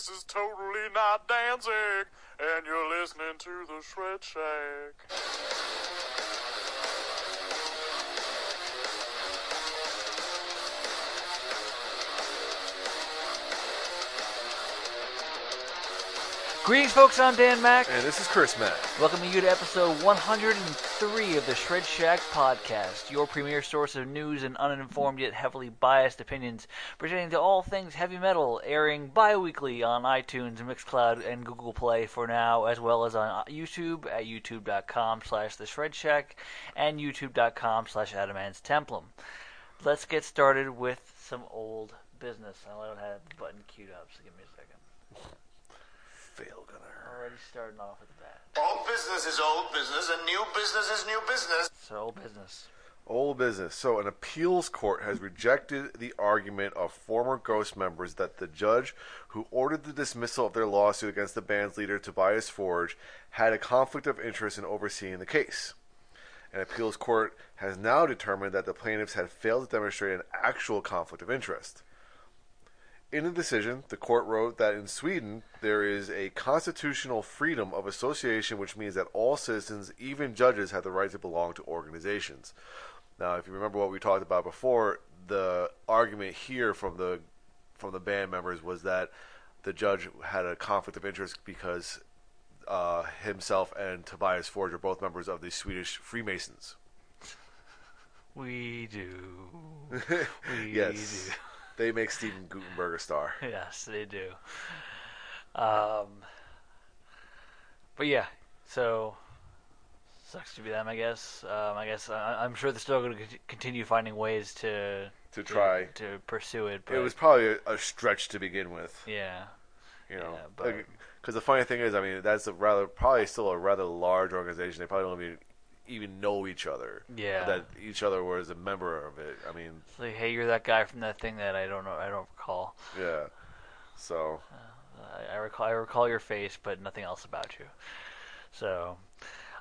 this is totally not dancing, and you're listening to the Shred Shack. Greetings, folks. I'm Dan Mac. And this is Chris Mac. Welcoming you to episode 103 of the Shred Shack podcast, your premier source of news and uninformed yet heavily biased opinions pertaining to all things heavy metal, airing bi-weekly on iTunes, Mixcloud, and Google Play for now, as well as on YouTube at youtube.com slash the Shred Shack and youtube.com slash Adamant's Templum. Let's get started with some old business. I don't have the button queued up, so give me a second. Fail gonna. Already starting off with the bat. Old business is old business, and new business is new business. So old business. Old business. So, an appeals court has rejected the argument of former Ghost members that the judge who ordered the dismissal of their lawsuit against the band's leader, Tobias Forge, had a conflict of interest in overseeing the case. An appeals court has now determined that the plaintiffs had failed to demonstrate an actual conflict of interest. In the decision, the court wrote that in Sweden there is a constitutional freedom of association, which means that all citizens, even judges, have the right to belong to organizations. Now, if you remember what we talked about before, the argument here from the from the band members was that the judge had a conflict of interest because uh, himself and Tobias Forge are both members of the Swedish Freemasons. We do. We yes, do. They make Steven Guttenberg a star. Yes, they do. Um, but yeah, so sucks to be them, I guess. Um, I guess I, I'm sure they're still going to continue finding ways to To try. to, pursue it. But It was probably a, a stretch to begin with. yeah, you know Yeah, but- because the funny thing is i mean that's a rather probably still a rather large organization they probably don't even even know each other Yeah. that each other was a member of it i mean It's like hey, you're that guy from that thing that I don't know, I don't recall. yeah so I, I recall, I recall your face, but nothing else about you. So,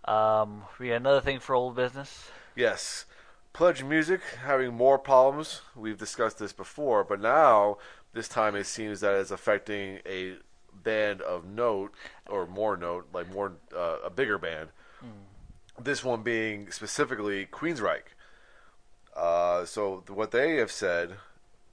um, we got another thing for old business. yes pledge music having more problems we've discussed this before but now this time it seems that it's affecting a band of note or more note like more uh, a bigger band this one being specifically Queensryche. Uh, so what they have said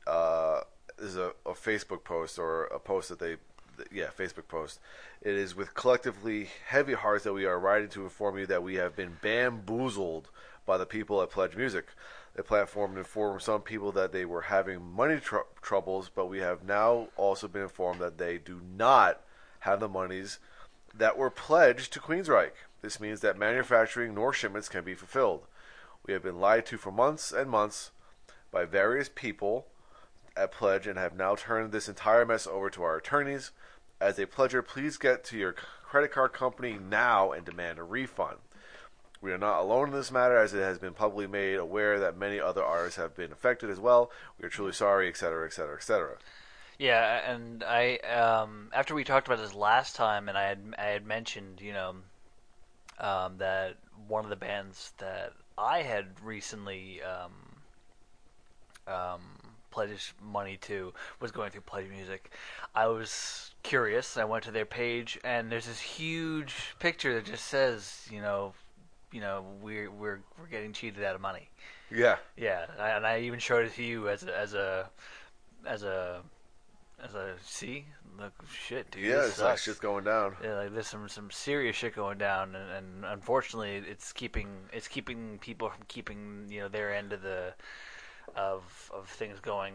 uh, is a, a Facebook post or a post that they, th- yeah, Facebook post. It is with collectively heavy hearts that we are writing to inform you that we have been bamboozled by the people at Pledge Music. The platform informed some people that they were having money tr- troubles, but we have now also been informed that they do not have the monies that were pledged to Queensryche. This means that manufacturing nor shipments can be fulfilled. We have been lied to for months and months by various people at Pledge and have now turned this entire mess over to our attorneys. As a pledger, please get to your credit card company now and demand a refund. We are not alone in this matter, as it has been publicly made aware that many other artists have been affected as well. We are truly sorry, etc., etc., etc. Yeah, and I um, after we talked about this last time, and I had I had mentioned, you know, um, that one of the bands that I had recently um, um, pledged money to was going through Pledge Music. I was curious. I went to their page, and there's this huge picture that just says, you know, you know, we're we're we're getting cheated out of money. Yeah, Yeah, I- and I even showed it to you as a, as a as a as I see look shit dude. yeah, this it's like shit's going down. Yeah, like there's some some serious shit going down, and, and unfortunately, it's keeping it's keeping people from keeping you know their end of the of of things going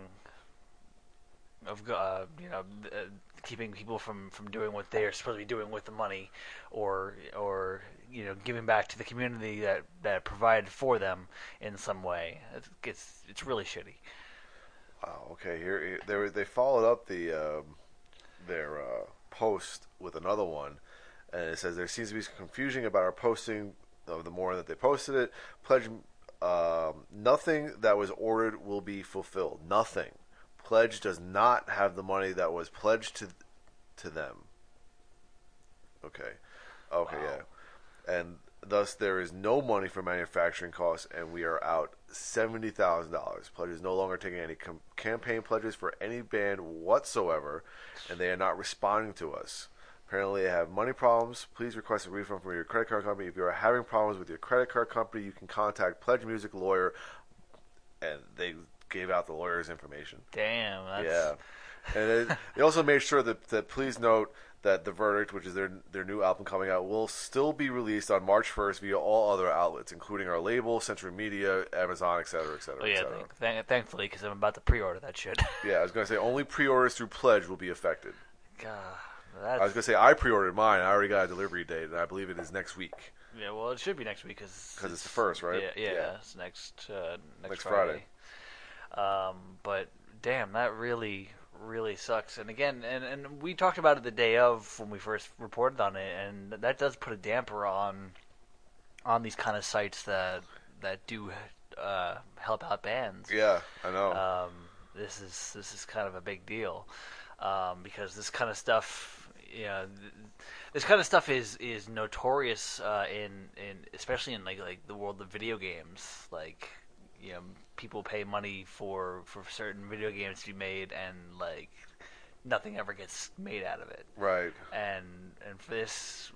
of uh, you know uh, keeping people from from doing what they're supposed to be doing with the money, or or you know giving back to the community that that provided for them in some way. It's it's, it's really shitty. Wow. Okay. Here they they followed up the um, their uh, post with another one, and it says there seems to be some confusion about our posting of the morning that they posted it. Pledge um, nothing that was ordered will be fulfilled. Nothing. Pledge does not have the money that was pledged to to them. Okay. Okay. Wow. Yeah. And Thus, there is no money for manufacturing costs, and we are out seventy thousand dollars. Pledge is no longer taking any com- campaign pledges for any band whatsoever, and they are not responding to us. Apparently, they have money problems. Please request a refund from your credit card company. If you are having problems with your credit card company, you can contact Pledge Music Lawyer, and they gave out the lawyer's information. Damn. That's, Yeah, and they, they also made sure that, that please note that the verdict, which is their their new album coming out, will still be released on March first via all other outlets, including our label, Century Media, Amazon, et cetera, et cetera, Oh yeah. Thank, thank, thankfully, because I'm about to pre-order that shit. Yeah, I was gonna say only pre-orders through Pledge will be affected. God. I was gonna say I pre-ordered mine. I already got a delivery date, and I believe it is next week. yeah. Well, it should be next week because 'Cause it's the first, right? Yeah. Yeah. Yeah. It's next uh, next, Next Friday. Um, but damn, that really really sucks. And again, and and we talked about it the day of when we first reported on it, and that does put a damper on on these kind of sites that that do uh, help out bands. Yeah, I know. Um, this is this is kind of a big deal um, because this kind of stuff, you know, th- this kind of stuff is is notorious uh, in in especially in like like the world of video games. Like, you know, people pay money for for certain video games to be made, and like nothing ever gets made out of it. right. And and for this.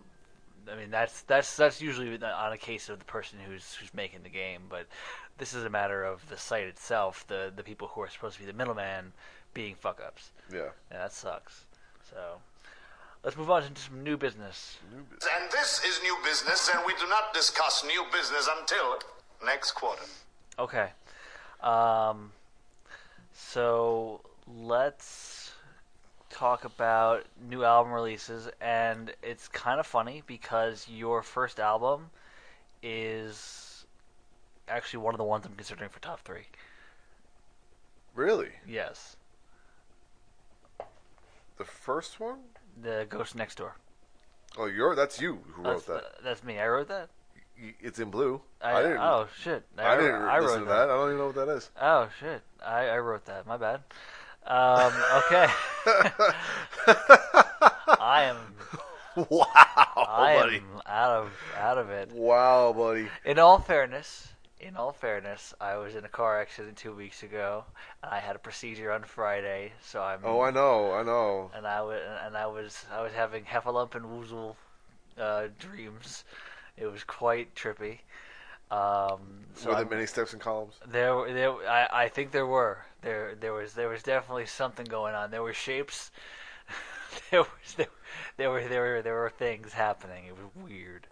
I mean that's that's that's usually on a case of the person who's who's making the game, but this is a matter of the site itself, the the people who are supposed to be the middleman being fuck ups. Yeah. And that sucks. So let's move on to some new business. And this is new business, and we do not discuss new business until next quarter. Okay. Um so let's talk about new album releases and it's kind of funny because your first album is actually one of the ones I'm considering for top 3. Really? Yes. The first one? The Ghost Next Door. Oh, you're that's you who That's, wrote that. that's me. I wrote that. It's in blue. I, I, didn't. Oh shit! I, didn't I listen wrote to that. I don't even know what that is. Oh shit! I, I wrote that. My bad. Um, okay. I am. wow, I buddy. am out of out of it. Wow, buddy. In all fairness, in all fairness, I was in a car accident two weeks ago, and I had a procedure on Friday. So I'm. Oh, I know. I know. and I was and I was I was having heffalump and woozle uh, dreams. It was quite trippy. Um, so Were there I'm- many steps and columns? There, there, I, I think there were. There, there was, there was definitely something going on. There were shapes. there was, there, there were, there were, there were things happening. It was weird.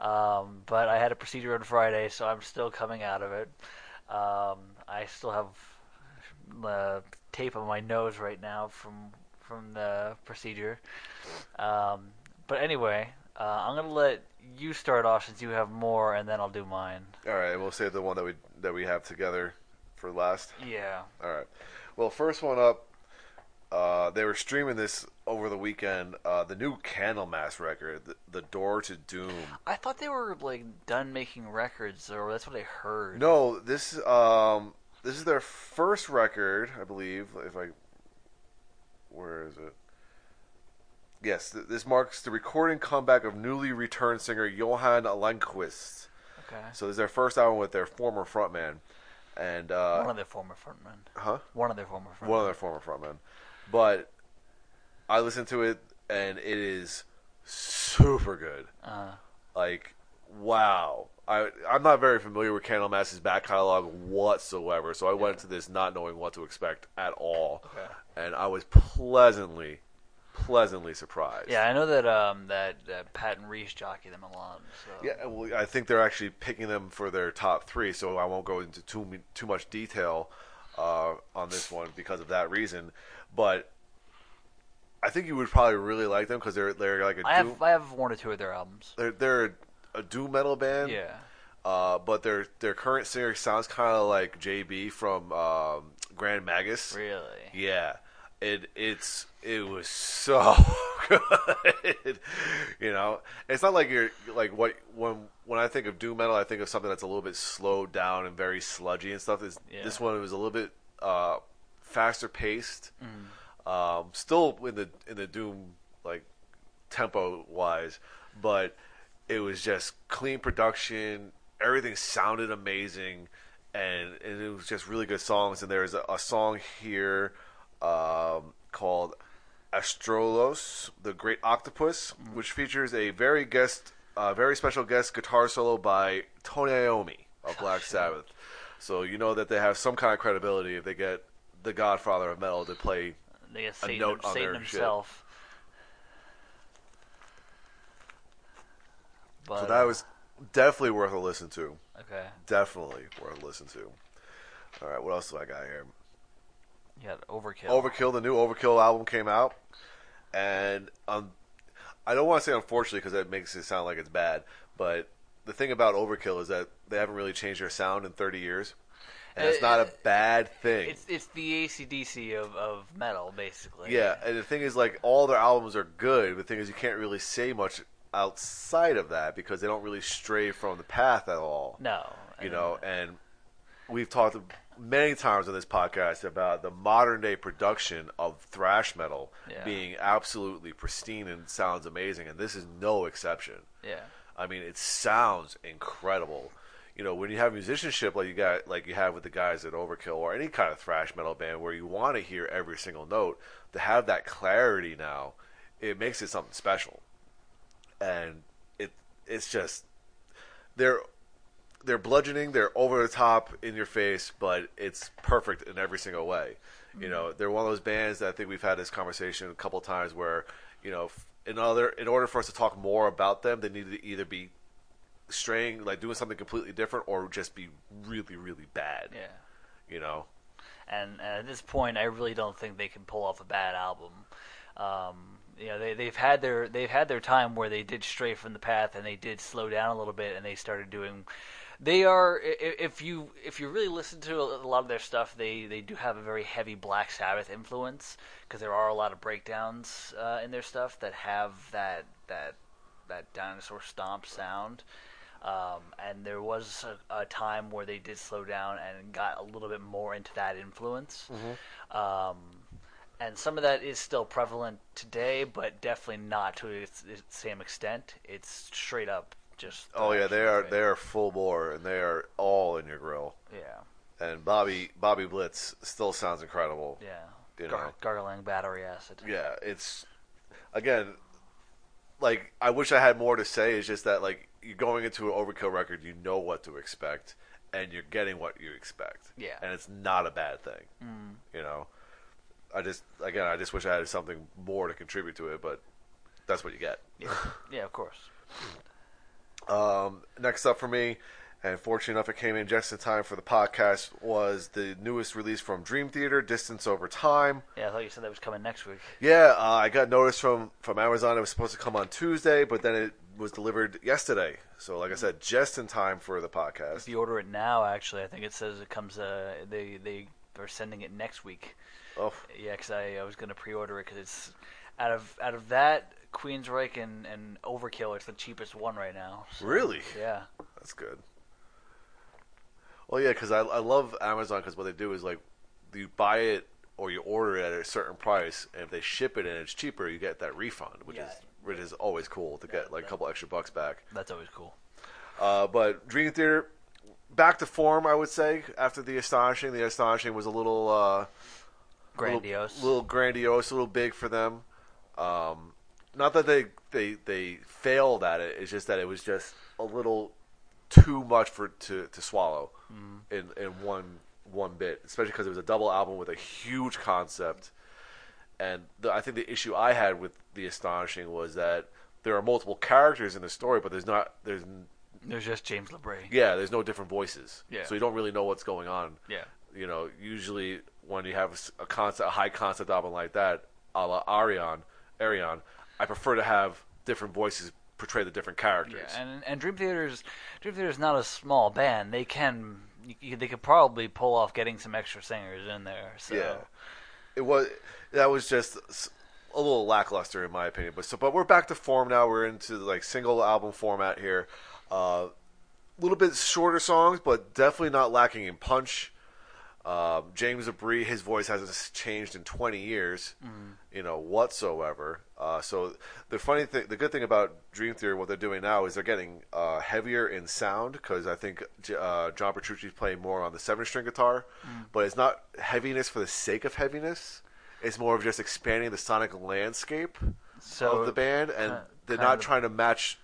Um, but I had a procedure on Friday, so I'm still coming out of it. Um, I still have uh, tape on my nose right now from from the procedure. Um, but anyway, uh, I'm gonna let you start off since you have more, and then I'll do mine. All right, we'll save the one that we that we have together for last. Yeah. All right. Well, first one up. Uh, they were streaming this over the weekend. Uh, the new Candlemass record, the, the Door to Doom. I thought they were like done making records, or that's what I heard. No, this um, this is their first record, I believe. If I, where is it? Yes, th- this marks the recording comeback of newly returned singer Johan Längquist. Okay. So this is their first album with their former frontman, and uh, one of their former frontmen. huh? One of their former frontmen. one of their former frontmen. But I listened to it, and it is super good. Uh, Like, wow. I I'm not very familiar with Candlemass's back catalog whatsoever, so I went into this not knowing what to expect at all, Okay. and I was pleasantly, pleasantly surprised. yeah, I know that um that uh, Pat and Reese jockey them a lot. So. Yeah, well, I think they're actually picking them for their top three, so I won't go into too too much detail uh, on this one because of that reason. But I think you would probably really like them because they're they're like a I doom, have I have one or two of their albums. they're they're a, a doom metal band. Yeah. Uh, but their their current singer sounds kind of like JB from um, Grand Magus. Really. Yeah, it it's it was so good. you know, it's not like you're like what when when I think of doom metal, I think of something that's a little bit slowed down and very sludgy and stuff. This Yeah. this one was a little bit uh, faster paced. Mm. Um, still in the in the doom like tempo wise, but it was just clean production. Everything sounded amazing, and, and it was just really good songs. And there's a, a song here um, called Astorolus, the Great Octopus, which features a very guest, uh, very special guest guitar solo by Tony Iommi of Black Sabbath. So you know that they have some kind of credibility if they get the Godfather of metal to play. They get A Satan, note on Satan their shit. But, So that was definitely worth a listen to. okay. Definitely worth a listen to. All right, what else do I got here? Got overkill. Overkill, the new Overkill album came out, and um, I don't want to say unfortunately because that makes it sound like it's bad, but the thing about Overkill is that they haven't really changed their sound in 30 years, and it's Uh, not a bad thing. It's it's the ACDC of, of metal, basically. yeah, and the thing is, like all their albums are good. But the thing is, you can't really say much outside of that because they don't really stray from the path at all. No. you know, and we've talked many times on this podcast about the modern day production of thrash metal Yeah. being absolutely pristine and sounds amazing, and this is no exception. Yeah. I mean, it sounds incredible. You know, when you have musicianship like you got, like you have with the guys at Overkill or any kind of thrash metal band, where you want to hear every single note, to have that clarity now, it makes it something special. And it, it's just they're they're bludgeoning, they're over the top in your face, but it's perfect in every single way. You know, they're one of those bands that I think we've had this conversation a couple times where, you know, in other in order for us to talk more about them, they need to either be straying like doing something completely different or just be really really bad. Yeah. You know. and, and at this point, I really don't think they can pull off a bad album. Um, you know, they they've had their they've had their time where they did stray from the path and they did slow down a little bit and they started doing. They are if you if you really listen to a lot of their stuff, they they do have a very heavy Black Sabbath influence because there are a lot of breakdowns uh, in their stuff that have that that that dinosaur stomp sound. Um, and there was a, a time where they did slow down and got a little bit more into that influence. Um, and some of that is still prevalent today, but definitely not to its same extent. It's straight up just. Oh yeah, they are music. they are full bore and they are all in your grill. Yeah, And Bobby Bobby Blitz still sounds incredible. yeah. You Gar- know. gargling battery acid. yeah, it's again like I wish I had more to say. It's just that like you're going into an overkill record, you know what to expect, and you're getting what you expect. Yeah. and it's not a bad thing. Mm. You know, I just again I just wish I had something more to contribute to it, but that's what you get. Yeah, yeah, of course. Um, next up for me, and fortunate enough it came in just in time for the podcast, was the newest release from Dream Theater, Distance Over Time. Yeah, I thought you said that was coming next week. Yeah, uh, I got notice from from Amazon. It was supposed to come on Tuesday, but then it was delivered yesterday. So, like I said, just in time for the podcast. If you order it now, actually, I think it says it comes. Uh, they they are sending it next week. Oh, Yeah, because I, I was gonna pre-order it because it's out of out of that Queensryche and, and Overkill, it's the cheapest one right now. So, really? Yeah. That's good. Well, yeah, because I, I love Amazon because what they do is like you buy it or you order it at a certain price, and if they ship it and it's cheaper, you get that refund, which Yeah. is which is always cool to get like a couple extra bucks back. That's always cool. Uh, but Dream Theater back to form, I would say. After the astonishing, the astonishing was a little uh, Grandiose. little, little grandiose, a little big for them. Um, not that they they they failed at it. It's just that it was just a little too much for to to swallow mm-hmm. in in one one bit, especially because it was a double album with a huge concept. And the, I think the issue I had with the astonishing was that there are multiple characters in the story, but there's not there's There's just James LaBrie. yeah, there's no different voices. Yeah. So you don't really know what's going on. Yeah. You know, usually when you have a concept, a high concept album like that, a la Ayreon, Ayreon, I prefer to have different voices portray the different characters. Yeah, and and Dream Theater's Dream Theater's not a small band. They can you, they could probably pull off getting some extra singers in there. So Yeah. It was that was just a little lackluster in my opinion. But so, but we're back to form now. We're into like single album format here. A little bit shorter songs, but definitely not lacking in punch. Um, James LaBrie, his voice hasn't changed in 20 years, you know, whatsoever. Uh, so the funny thing, the good thing about Dream Theater, what they're doing now is they're getting uh, heavier in sound because I think uh, John Petrucci's playing more on the seven-string guitar, but it's not heaviness for the sake of heaviness. It's more of just expanding the sonic landscape So of the band, and they're not of- trying to match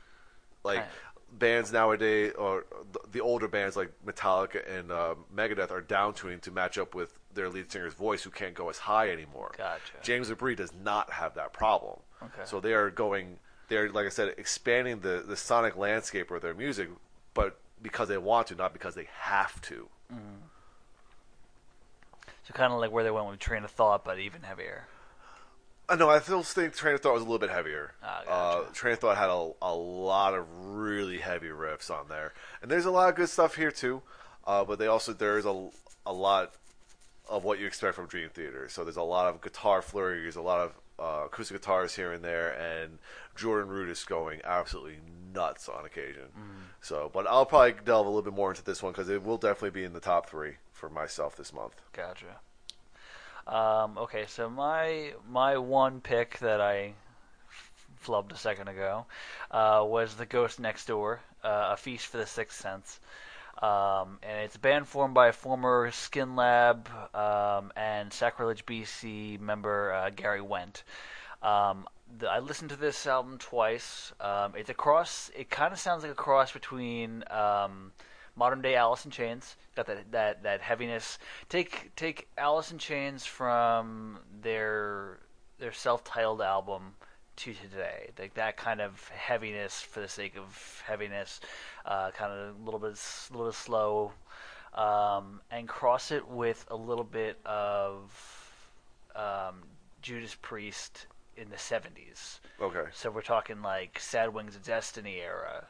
like Kind- bands nowadays or the, older bands like Metallica and uh, Megadeth are down tuning to match up with their lead singer's voice, who can't go as high anymore. Gotcha. James LaBrie does not have that problem. Okay. So they are going, they're like I said, expanding the the sonic landscape of their music, but because they want to, not because they have to. So kind of like where they went with Train of Thought, but even heavier. Uh, no, I still think Train of Thought was a little bit heavier. Ah, uh. Train of Thought had a, a lot of really heavy riffs on there, and there's a lot of good stuff here too. Uh, but they also there's a a lot of what you expect from Dream Theater. So there's a lot of guitar flurries, a lot of uh, acoustic guitars here and there, and Jordan Rudess is going absolutely nuts on occasion. So, but I'll probably delve a little bit more into this one because it will definitely be in the top three for myself this month. Gotcha. Um, okay, so my my one pick that I f- flubbed a second ago uh, was the Ghost Next Door, uh, a feast for the sixth sense, um, and it's a band formed by former Skin Lab um, and Sacrilege BC member uh, Gary Wendt. Um, the, I listened to this album twice. Um, it's a cross. It kind of sounds like a cross between um, modern day Alice in Chains. Got that that that heaviness. Take take Alice in Chains from their their self titled album to today. Like that kind of heaviness for the sake of heaviness. Uh, kind of a little bit s- little bit slow. Um, and cross it with a little bit of um, Judas Priest in the 70s. Okay. So we're talking like Sad Wings of Destiny era.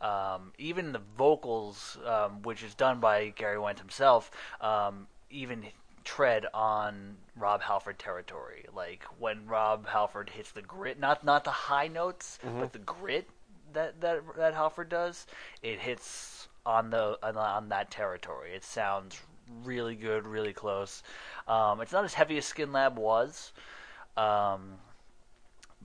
Um, even the vocals, um, which is done by Gary Wendt himself, um, even tread on Rob Halford territory. Like when Rob Halford hits the grit, not not the high notes, but the grit that that that Halford does, it hits on the on, on that territory. It sounds really good, really close. Um, it's not as heavy as Skin Lab was. Um,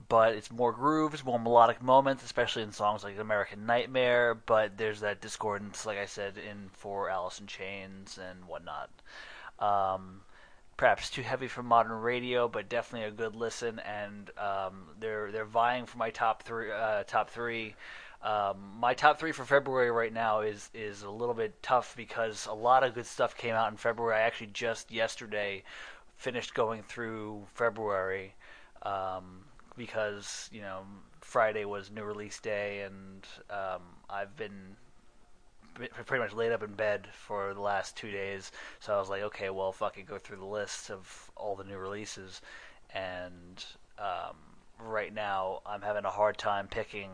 but it's more grooves, more melodic moments, especially in songs like American Nightmare. But there's that discordance, like I said, in for Alice in Chains and whatnot. Um, perhaps too heavy for modern radio, but definitely a good listen. And um, they're they're vying for my top three. Uh, top three. Um, my top three for February right now is is a little bit tough because a lot of good stuff came out in February. I actually just yesterday finished going through February um, because you know Friday was new release day, and um, I've been pretty much laid up in bed for the last two days. So I was like, okay, well, fucking go through the list of all the new releases, and um, right now I'm having a hard time picking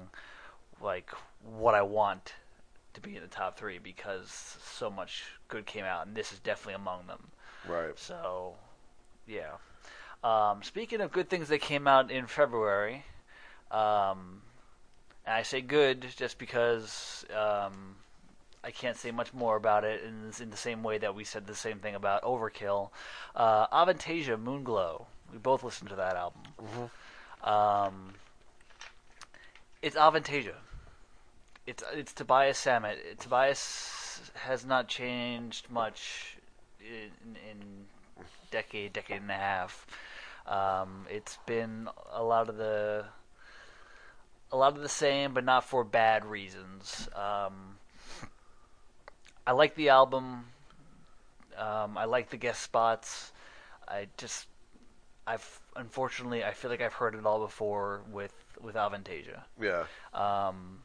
like what I want to be in the top three because so much good came out, and this is definitely among them. Right. So, yeah. Um, speaking of good things that came out in February, um, and I say good just because um, I can't say much more about it in, in the same way that we said the same thing about Overkill. Uh, Avantasia Moonglow. We both listened to that album. Um, it's Avantasia. It's it's Tobias Sammet. Tobias has not changed much in, in decade, decade and a half. Um, it's been a lot of the a lot of the same, but not for bad reasons. Um, I like the album. Um, I like the guest spots. I just, I've unfortunately, I feel like I've heard it all before with with Avantasia. Yeah. Um,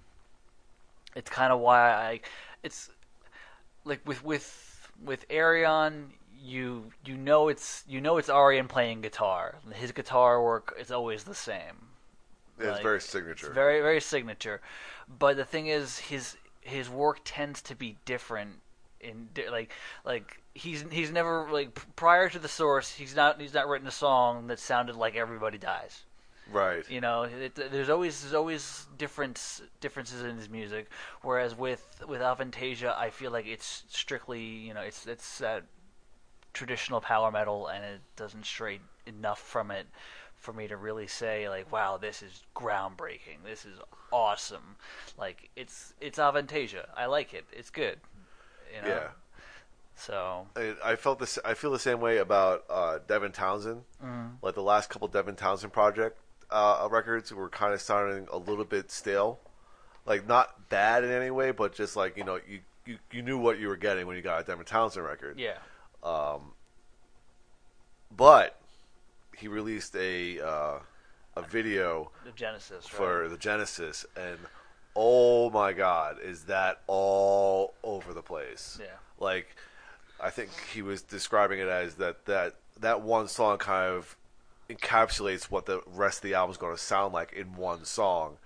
it's kind of why I, it's like with with with Ayreon, you you know it's you know it's Ayreon playing guitar. His guitar work is always the same. It's Like, very signature. It's very very signature. But the thing is, his his work tends to be different. In like like he's he's never like prior to the source. He's not he's not written a song that sounded like everybody dies. right. You know, it, there's always there's always difference differences in his music. Whereas with with Avantasia, I feel like it's strictly you know it's it's that traditional power metal, and it doesn't stray enough from it for me to really say like, wow, this is groundbreaking. This is awesome. Like it's it's Avantasia. I like it. It's good. You know? Yeah. So I, I felt this. I feel the same way about uh, Devin Townsend. Like the last couple Devin Townsend project uh, records were kind of sounding a little bit stale. Like not bad in any way, but just like you know, you you, you knew what you were getting when you got a Devin Townsend record. yeah, But he released a uh, a video the Genesis right? for the Genesis, and oh my God, is that all over the place? Yeah. Like, I think he was describing it as that that that one song kind of encapsulates what the rest of the album is going to sound like in one song,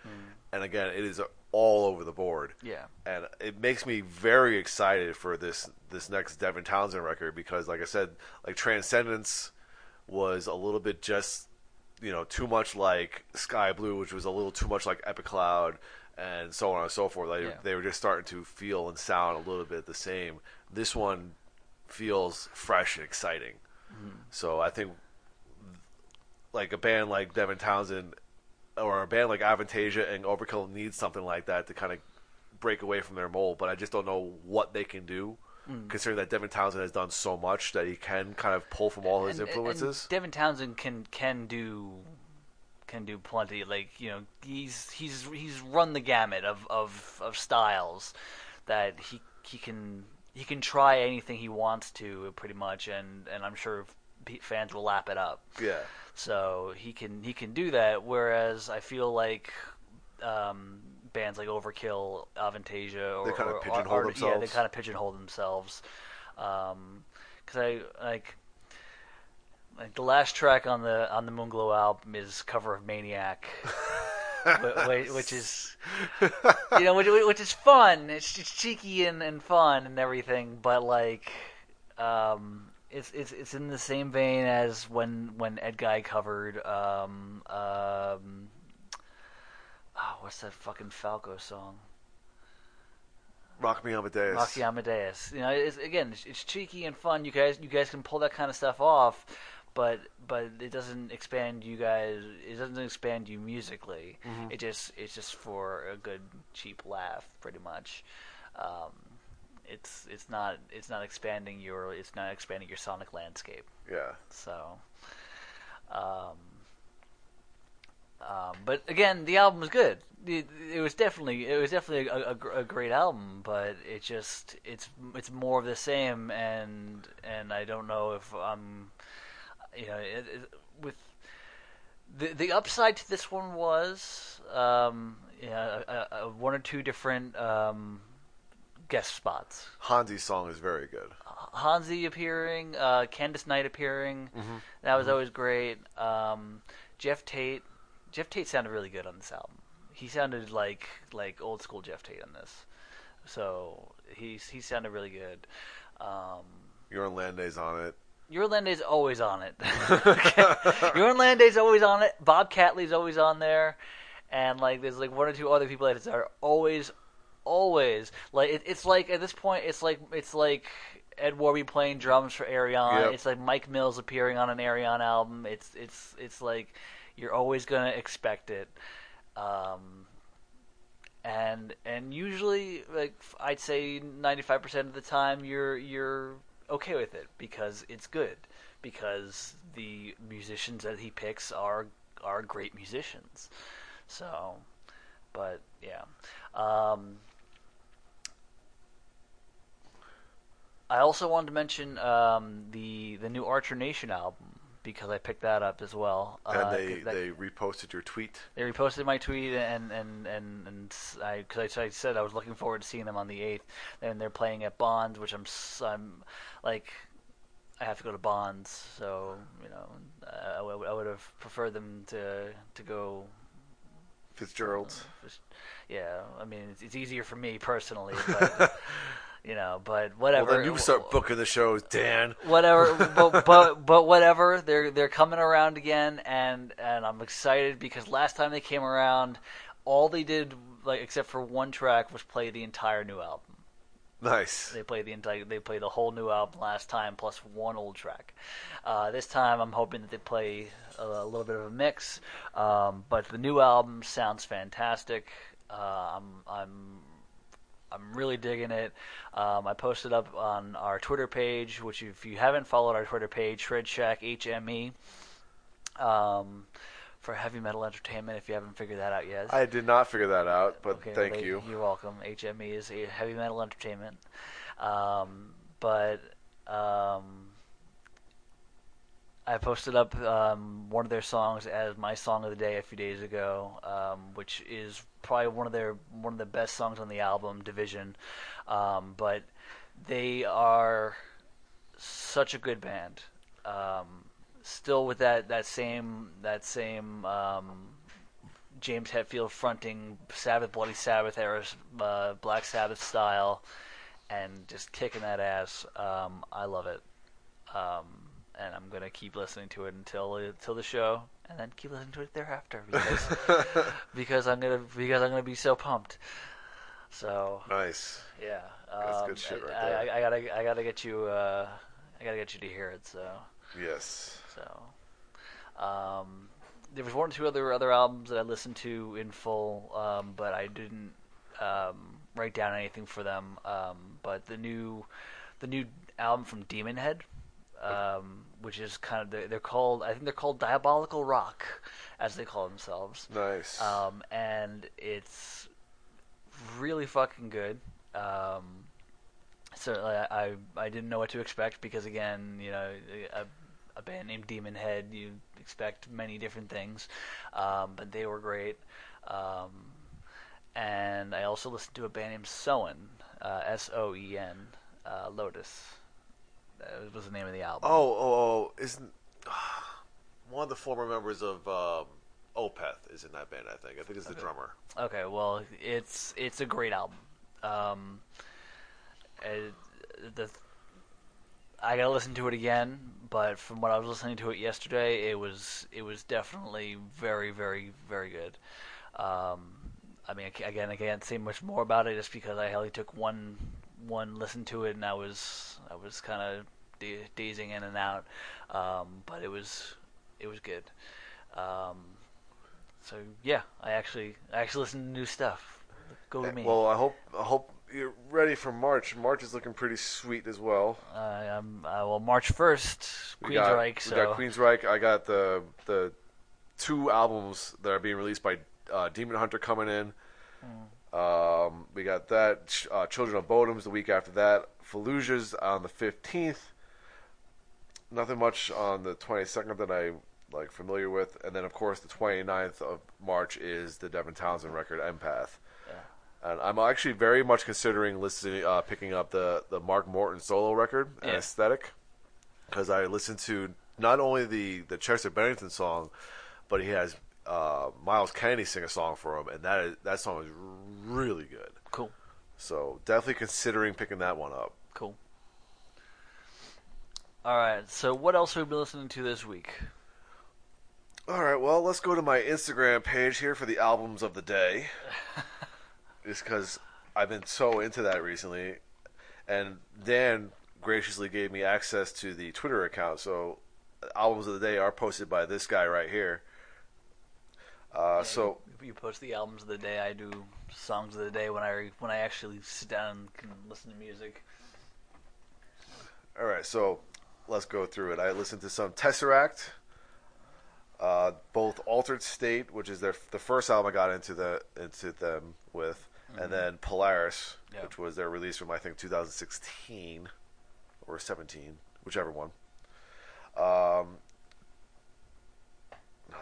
and again, it is all over the board. Yeah. and it makes me very excited for this this next Devin Townsend record because, like I said, like Transcendence was a little bit just you know too much like Sky Blue, which was a little too much like Epic Cloud, and so on and so forth. Like Yeah. they were just starting to feel and sound a little bit the same. This one feels fresh and exciting. Mm-hmm. So I think like a band like Devin Townsend or a band like Avantasia and Overkill needs something like that to kind of break away from their mold. But I just don't know what they can do, considering that Devin Townsend has done so much that he can kind of pull from all his and- influences. And Devin Townsend can can do can do plenty. Like you know, he's he's he's run the gamut of, of, of styles that he he can he can try anything he wants to pretty much, and, and I'm sure fans will lap it up. yeah, So he can he can do that. Whereas I feel like um, bands like Overkill, Avantasia, or They kinda pigeonhole or- Yeah, they themselves. kind of pigeonhole themselves. Because I like like the last track on the on the Moonglow album is cover of Maniac. wh- wh- which is you know which, which is fun it's, it's cheeky and, and fun and everything but like um it's it's it's in the same vein as when when Edguy covered um um oh, what's that fucking Falco song Rock Me Amadeus. Rocky Amadeus. You know, it's, again, it's, it's cheeky and fun. You guys, you guys can pull that kind of stuff off, but but it doesn't expand you guys. It doesn't expand you musically. It just it's just for a good cheap laugh, pretty much. Um, it's it's not it's not expanding your it's not expanding your sonic landscape. yeah, So, um, um, but again, the album was good. It, it was definitely it was definitely a, a, a great album, but it just it's it's more of the same, and and I don't know if I'm, you know, it, it, with the the upside to this one was um, yeah, a, a, one or two different um, guest spots. Hansi's song is very good. Hansi appearing, uh, Candice Night appearing. That was always great. Um, Geoff Tate. Geoff Tate sounded really good on this album. He sounded like like old school Jeff Tate on this. So he's he sounded really good. Um, Jorn Lande's on it. Jorn Lande's always on it. Jorn Lande's always on it. Bob Catley's always on there, and like there's like one or two other people that are always, always like it, it's like at this point it's like it's like Ed Warby playing drums for Ayreon. Yep. It's like Mike Mills appearing on an Ayreon album. It's it's it's like you're always gonna expect it. Um, and and usually like I'd say 95% of the time you're you're okay with it because it's good because the musicians that he picks are are great musicians. So, but yeah. Um, I also wanted to mention um, the the new Archer Nation album because I picked that up as well. And Uh, they that- they reposted your tweet. they reposted my tweet and and and and I because I, said I was looking forward to seeing them on the eighth, and they're playing at Bonds, which I'm I'm like I have to go to Bonds, so you know I, I would have preferred them to to go. Fitzgerald's. just- yeah, I mean it's, it's easier for me personally, but you know, but whatever. Well, then you start booking the shows, Dan. whatever but, but but whatever they're they're coming around again and and I'm excited because last time they came around all they did like except for one track was play the entire new album Nice. They played the entire. They played the whole new album last time, plus one old track. Uh, this time, I'm hoping that they play a, a little bit of a mix. Um, but the new album sounds fantastic. Uh, I'm I'm I'm really digging it. Um, I posted up on our Twitter page, which if you haven't followed our Twitter page, Shred Shack HME, um, for heavy metal entertainment. If you haven't figured that out yet, I did not figure that out, but Okay, thank you. You're welcome. HME is a heavy metal entertainment. Um, but um, I posted up um, one of their songs as my song of the day a few days ago, um, which is probably one of their one of the best songs on the album, Division. Um, but they are such a good band. Um, still with that, that same that same um, James Hetfield fronting Sabbath, Bloody Sabbath era, uh, Black Sabbath style, and just kicking that ass. Um, I love it, um, and I'm gonna keep listening to it until until the show, and then keep listening to it thereafter because because I'm gonna because I'm gonna be so pumped. So Nice. yeah, That's um, good shit right I, there. I, I gotta I gotta get you uh, I gotta get you to hear it. So. Yes. So, um, there was one or two other other albums that I listened to in full, um, but I didn't um, write down anything for them. Um, but the new the new album from Demon Head, um, which is kind of they're, they're called I think they're called Diabolical Rock, as they call themselves Nice. um, and it's really fucking good. Um, certainly, I, I I didn't know what to expect because again, you know, a, a band named Demon Head, you expect many different things, um, but they were great. Um, and I also listened to a band named Soen, uh, S O E N, uh, Lotus. That was the name of the album. oh, oh, oh, isn't one of the former members of um, Opeth is in that band? I think. I think it's the drummer. Okay, well, it's it's a great album. Um, the I gotta listen to it again, but from what I was listening to it yesterday, it was it was definitely very, very, very good. Um, I mean, again, I can't say much more about it just because I only took one one listen to it, and I was I was kind of da- dazing in and out. Um, but it was it was good. Um, so yeah, I actually I actually listened to new stuff. Go to me. Well, I hope I hope you're ready for March. March is looking pretty sweet as well. uh, I'm, uh, well, March first, We Queensryche. So we got Queensryche. I got the the two albums that are being released by uh, Demon Hunter coming in. Um, we got that uh, Children of Bodom's the week after that. Fallujah's on the fifteenth. Nothing much on the twenty second that I like familiar with, and then of course the 29th of March is the Devin Townsend record Empath. And I'm actually very much considering listening, uh, picking up the the Mark Morton solo record, Yeah. Anesthetic, because I listened to not only the the Chester Bennington song, but he has uh, Myles Kennedy sing a song for him, and that is, that song is really good. cool, So definitely considering picking that one up. cool. All right. So what else have we been listening to this week? All right, well, let's go to my Instagram page here for the albums of the day. Just because I've been so into that recently. And Dan graciously gave me access to the Twitter account, so albums of the day are posted by this guy right here. Uh, so, you post the albums of the day. I do songs of the day when I when I actually sit down and can listen to music. all right, so let's go through it. I listened to some Tesseract, uh, both Altered State, which is their the first album I got into the into them with, and then Polaris, Yeah. which was their release from I think 2016 or 17, whichever one. Um,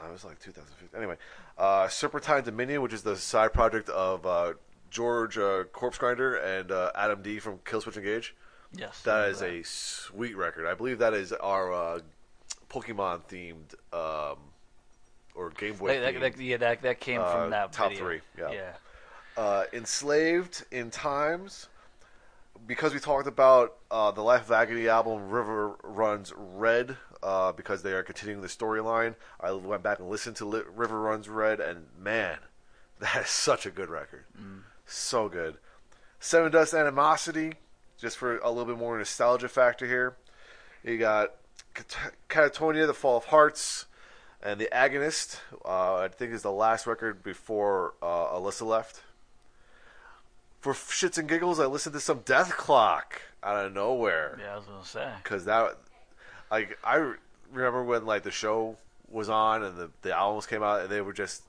no, it was like 2015. Anyway, uh, Serpentine Dominion, which is the side project of uh, George uh, Corpse Grinder and uh, Adam D from Killswitch Engage. Yes. That is a sweet record. I believe that is our uh, Pokemon themed um, or Game Boy that, that, yeah, that that came uh, from that top video. three, yeah. Yeah. uh, Enslaved in Times. Because we talked about uh, the Life of Agony album, River Runs Red, uh, because they are continuing the storyline, I went back and listened to Li- River Runs Red, and man, that is such a good record. So good. Sevendust Animosity, just for a little bit more nostalgia factor here. You got Cat- Katatonia, The Fall of Hearts, and The Agonist. Uh, I think is the last record before uh, Alyssa left. For shits and giggles, I listened to some Dethklok out of nowhere Yeah, I was gonna say. because that, like, I remember when like the show was on and the the albums came out and they were just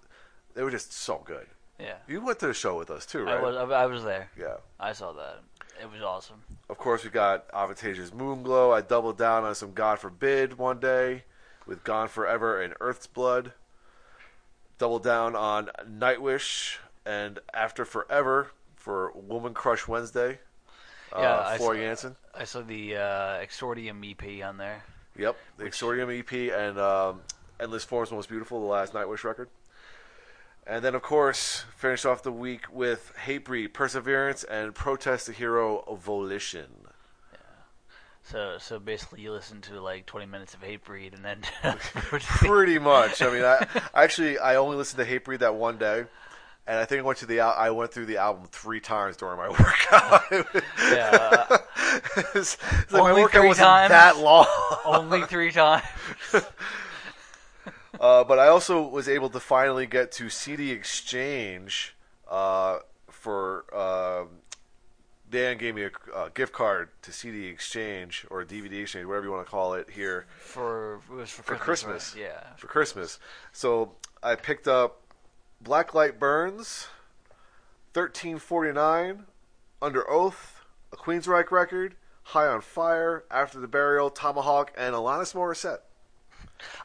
they were just so good. Yeah, You went to the show with us too, right? I was. I, was there. Yeah. I saw that. It was awesome. Of course, we got Avantasia's Moonglow. I doubled down on some God Forbid one day with Gone Forever and Earth's Blood. Doubled down on Nightwish and After Forever for Woman Crush Wednesday. Yeah, uh, I saw- Jansen. I saw the uh, Exordium EP on there. Yep, the Exordium EP and um, Endless Forms Most Beautiful, the last Nightwish record. And then, of course, finish off the week with Hatebreed, Perseverance, and Protest the Hero Volition. So, so basically, you listen to like 20 minutes of Hatebreed, and then Pretty much. I mean, I actually I only listened to Hatebreed that one day, and I think I went to the al- I went through the album three times during my workout. yeah, uh, it's, it's like my workout three wasn't times? that long. only three times. Uh, but I also was able to finally get to CD Exchange uh, for. um Dan gave me a, a gift card to CD Exchange or DVD Exchange, whatever you want to call it here. For it was for, for Christmas. Christmas. Yeah. For Christmas, so I picked up Blacklight Burns, thirteen forty nine, Under Oath, a Queensryche record, High on Fire, After the Burial, Tomahawk, and Alanis Morissette.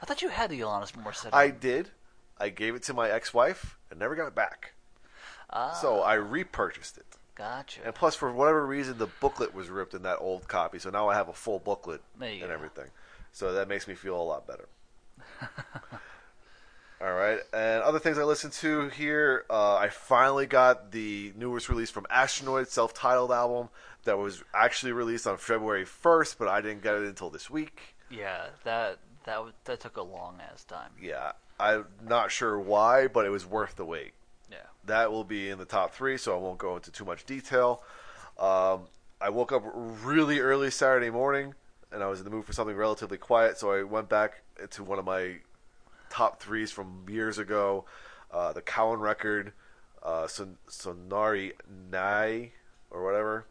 I thought you had the Alanis Morissette. I did. I gave it to my ex-wife and never got it back. ah, So I repurchased it. gotcha. And plus, for whatever reason, the booklet was ripped in that old copy. So now I have a full booklet and go. everything. So that makes me feel a lot better. All right. And other things I listened to here, uh, I finally got the newest release from Astronoid, self-titled album that was actually released on February 1st, but I didn't get it until this week. Yeah, that that that took a long ass time. Yeah, I'm not sure why, but it was worth the wait. Yeah. That will be in the top three, so I won't go into too much detail. Um, I woke up really early Saturday morning, and I was in the mood for something relatively quiet, so I went back to one of my top threes from years ago, uh, the Kauan record, uh, Son- Sonari Nai, or whatever.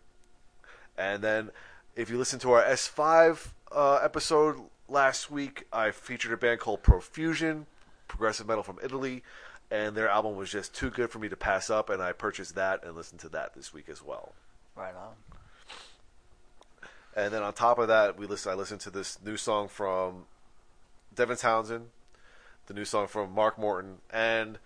And then, if you listen to our S5 uh, episode last week, I featured a band called Profusion, progressive metal from Italy, and their album was just too good for me to pass up, and I purchased that and listened to that this week as well. Right on. And then on top of that, we listen. I listened to this new song from Devin Townsend, the new song from Mark Morton, and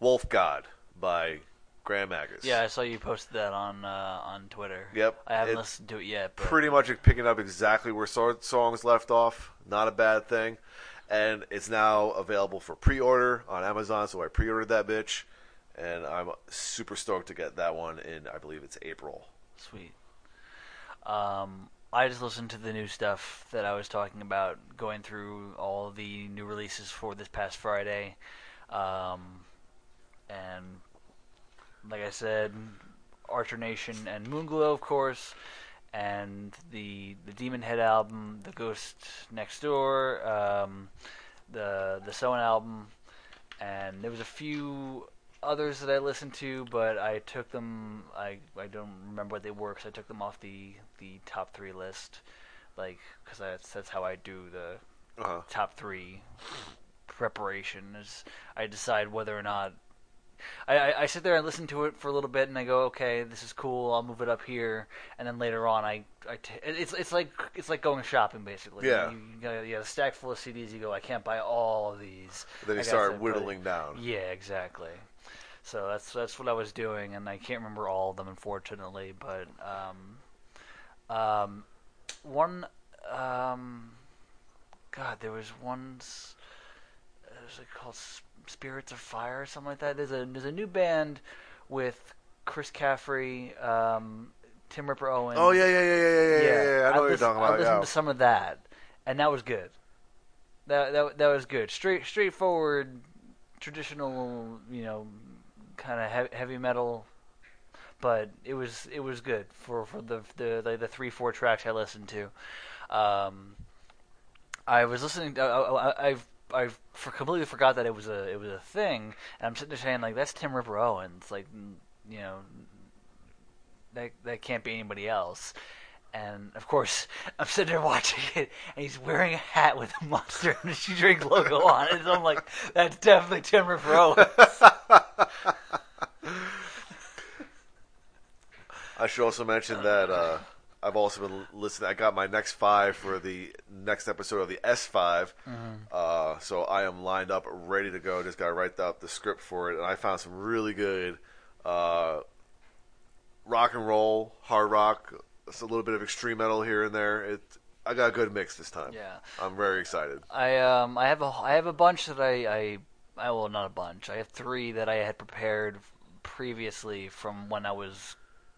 Wolf God by Grand Magus. Yeah, I saw you posted that on uh, on Twitter. Yep, I haven't it's listened to it yet. But pretty much picking up exactly where so- songs left off. Not a bad thing. And it's now available for pre-order on Amazon, so I pre-ordered that bitch, and I'm super stoked to get that one in. I believe it's April. Sweet. Um, I just listened to the new stuff that I was talking about, going through all the new releases for this past Friday, um, and like I said, Archer Nation and Moonglow, of course, and the the Demon Head album, the Ghost Next Door, um, the the Soen album, and there was a few others that I listened to, but I took them. I I don't remember what they were because I took them off the the top three list, like because that's that's how I do the Uh-huh. top three preparation. Is I decide whether or not. I, I, I sit there and listen to it for a little bit, and I go, okay, this is cool. I'll move it up here, and then later on, I, I t- it's it's like it's like going shopping basically. Yeah. you, you got you got a stack full of CDs. You go, I can't buy all of these. Then you start whittling down. Yeah, exactly. So that's that's what I was doing, and I can't remember all of them, unfortunately. But um, um, one, um, God, there was one. uh, Was it called Spirits of Fire or something like that? There's a there's a new band with Chris Caffery, um, Tim Ripper Owens. Oh yeah, yeah, yeah, yeah, yeah, yeah. yeah, yeah. I know what you're listened, talking I listened Yeah. to some of that, and that was good. That that that was good. Straight straightforward, traditional, you know, kind of he- heavy metal, but it was it was good for for the the the, the three four tracks I listened to. Um, I was listening. I, I, I've I for completely forgot that it was a it was a thing, and I'm sitting there saying like that's Tim Ripper Owens, like you know that that can't be anybody else. And of course, I'm sitting there watching it, and he's wearing a hat with a Monster Energy drink logo on it. And I'm like, that's definitely Tim Ripper I should also mention that uh, I've also been listening. I got my next five for the next episode of the S5. Uh, so I am lined up, ready to go. Just got to write up the script for it, and I found some really good uh, rock and roll, hard rock, it's a little bit of extreme metal here and there. It, I got a good mix this time. Yeah. I'm very excited. I um I have a I have a bunch that I I, I well not a bunch. I have three that I had prepared previously from when I was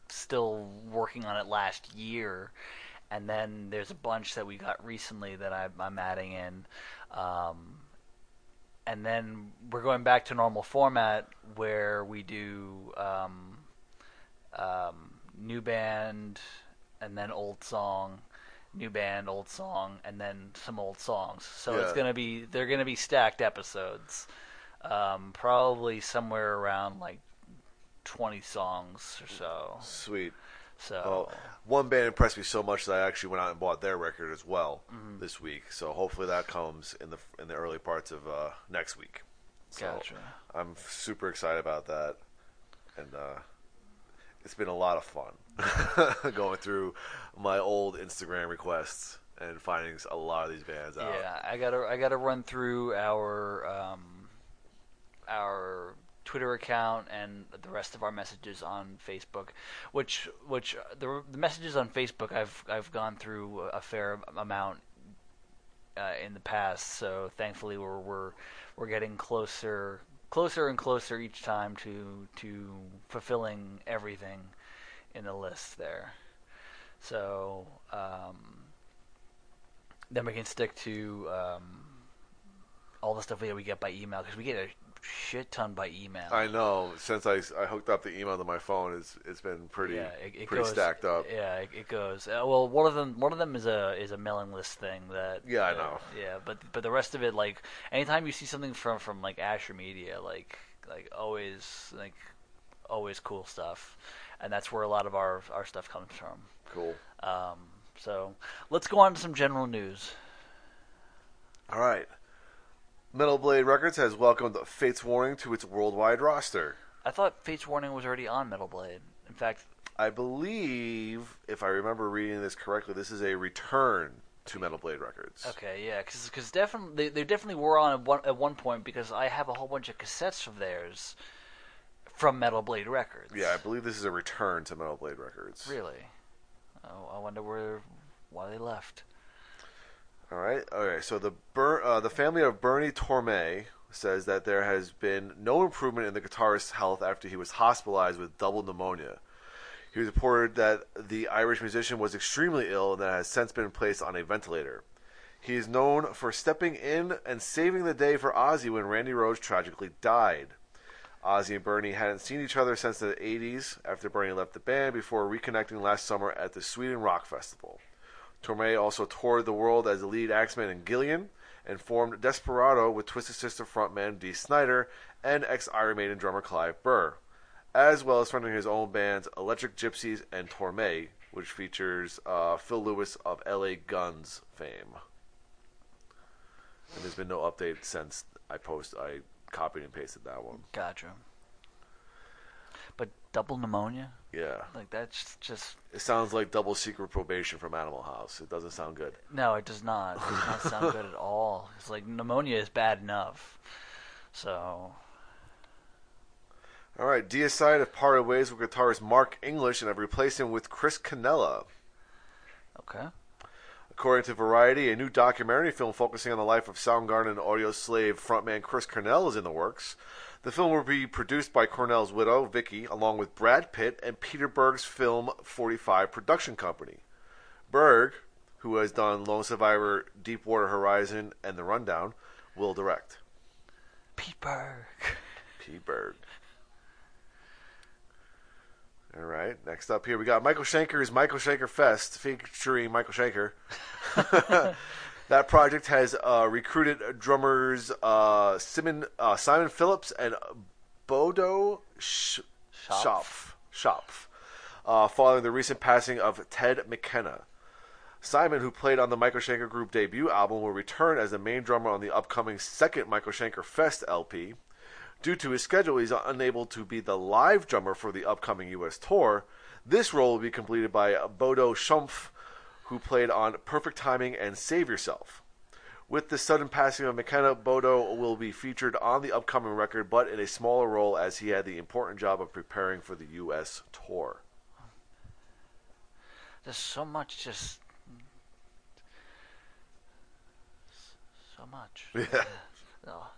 still working on it last year, and then there's a bunch that we got recently that I, I'm adding in, um, and then we're going back to normal format where we do um, um, new band and then old song new band, old song, and then some old songs. So it's gonna be they're gonna be stacked episodes, um, probably somewhere around like twenty songs or so. Sweet. So Well, one band impressed me so much that I actually went out and bought their record as well Mm-hmm. this week. So hopefully that comes in the in the early parts of uh, next week. So Gotcha. I'm super excited about that, and uh, it's been a lot of fun going through my old Instagram requests and finding a lot of these bands out. yeah, I gotta I gotta run through our um, our Twitter account and the rest of our messages on Facebook, which which uh, the the messages on Facebook I've I've gone through a fair amount uh, in the past. So thankfully we're we're we're getting closer closer and closer each time to to fulfilling everything in the list there. So um, then we can stick to um, all the stuff that we get by email because we get a shit ton by email. I know. Since I, I hooked up the email to my phone, it's it's been pretty yeah, it, it pretty goes, stacked up. Yeah, it, it goes. Uh, well, one of them one of them is a is a mailing list thing that. Yeah, I uh, know. Yeah, but but the rest of it, like anytime you see something from from like Asher Media, like like always like always cool stuff, and that's where a lot of our our stuff comes from. Cool. Um, so let's go on to some general news. All right. Metal Blade Records has welcomed Fates Warning to its worldwide roster. I thought Fates Warning was already on Metal Blade. In fact, I believe, if I remember reading this correctly, this is a return to Metal Blade Records. okay, yeah, because definitely they, they definitely were on at one, at one point because I have a whole bunch of cassettes of theirs from Metal Blade Records. Yeah, I believe this is a return to Metal Blade Records. Really? Oh, I wonder where why they left. All right. Okay. So the Ber- uh, the family of Bernie Torme says that there has been no improvement in the guitarist's health after he was hospitalized with double pneumonia. He was reported that the Irish musician was extremely ill and that has since been placed on a ventilator. He is known for stepping in and saving the day for Ozzy when Randy Rhoads tragically died. Ozzy and Bernie hadn't seen each other since the 80s after Bernie left the band before reconnecting last summer at the Sweden Rock Festival. Torme also toured the world as the lead axeman in Gillan and formed Desperado with Twisted Sister frontman Dee Snider and ex Iron Maiden drummer Clive Burr, as well as fronting his own bands Electric Gypsies and Torme, which features uh, Phil Lewis of LA Guns fame. And there's been no update since I post I copied and pasted that one. Gotcha. But double pneumonia, Yeah. like that's just It sounds like double secret probation from Animal House. It doesn't sound good. no, it does not. It does not sound good at all. It's like pneumonia is bad enough. So All right, Deicide have parted ways with guitarist Mark English and have replaced him with Chris Cannella. okay. According to Variety, a new documentary film focusing on the life of Soundgarden Audioslave frontman Chris Cornell is in the works. The film will be produced by Cornell's widow, Vicky, along with Brad Pitt and Peter Berg's Film 45 production company. Berg, who has done Lone Survivor, Deepwater Horizon, and The Rundown, will direct. Pete Berg. P. Berg. All right. Next up here, we got Michael Schenker's Michael Schenker Fest featuring Michael Schenker. that project has uh, recruited drummers uh, Simon, uh, Simon Phillips and Bodo Sch- Schopf. Schopf, uh, following the recent passing of Ted McKenna. Simon, who played on the Michael Schenker Group debut album, will return as the main drummer on the upcoming second Michael Schenker Fest LP. Due to his schedule, he's unable to be the live drummer for the upcoming U.S. tour. This role will be completed by Bodo Schumpf, who played on Perfect Timing and Save Yourself. With the sudden passing of McKenna, Bodo will be featured on the upcoming record, but in a smaller role as he had the important job of preparing for the U.S. tour. There's so much, just so much. Yeah. Oh,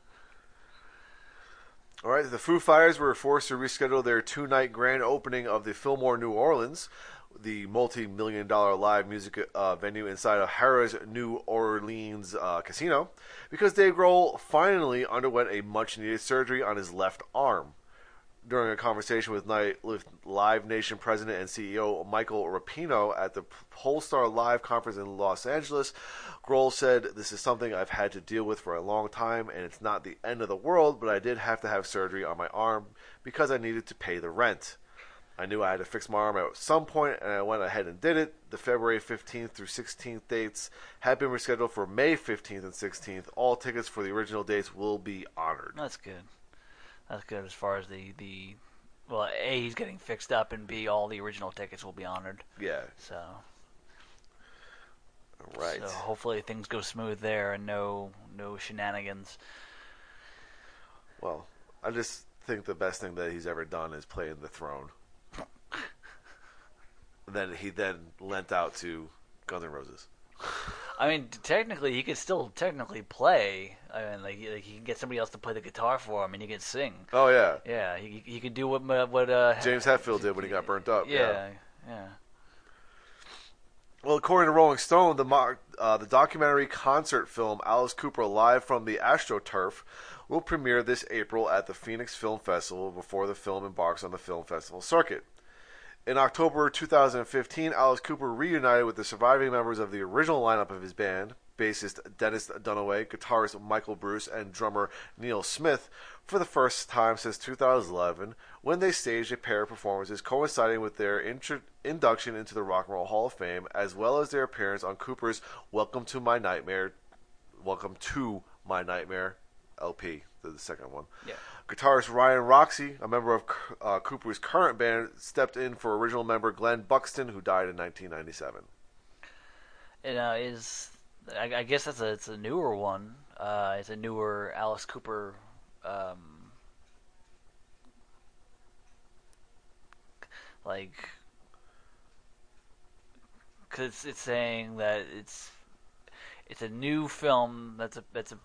All right, the Foo Fighters were forced to reschedule their two night grand opening of the Fillmore New Orleans, the multi million dollar live music uh, venue inside of Harrah's New Orleans uh, casino, because Dave Grohl finally underwent a much needed surgery on his left arm. During a conversation with with Live Nation president and CEO Michael Rapino at the Pollstar Live conference in Los Angeles, Grohl said, "This is something I've had to deal with for a long time, and it's not the end of the world. But I did have to have surgery on my arm because I needed to pay the rent. I knew I had to fix my arm at some point, and I went ahead and did it. The February 15th through 16th dates have been rescheduled for May 15th and 16th. All tickets for the original dates will be honored." that's good. That's good as far as the the. Well, a he's getting fixed up, and b all the original tickets will be honored. Yeah, So, right. so hopefully things go smooth there, and no no shenanigans. Well, I just think the best thing that he's ever done is play in the throne. then he then lent out to Guns N' Roses. I mean, technically, he could still technically play. I mean, like, he- like he can get somebody else to play the guitar for him, and he can sing. Oh yeah, Yeah, he he could do what what uh, James Hetfield did when he got burnt up. Yeah, yeah. Well, according to Rolling Stone, the mo- uh, the documentary concert film Alice Cooper Live from the AstroTurf will premiere this April at the Phoenix Film Festival before the film embarks on the film festival circuit. In October 2015, Alice Cooper reunited with the surviving members of the original lineup of his band, bassist Dennis Dunaway, guitarist Michael Bruce, and drummer Neal Smith, for the first time since 2011, when they staged a pair of performances coinciding with their intro- induction into the Rock and Roll Hall of Fame, as well as their appearance on Cooper's "Welcome to My Nightmare," "Welcome to My Nightmare" LP, the, second one. Yeah. Guitarist Ryan Roxie, a member of uh, Cooper's current band, stepped in for original member Glen Buxton, who died in 1997. It uh, is. I, I guess that's a it's a newer one. Uh, it's a newer Alice Cooper. Um, like, cause it's saying that it's it's a new film that's a that's a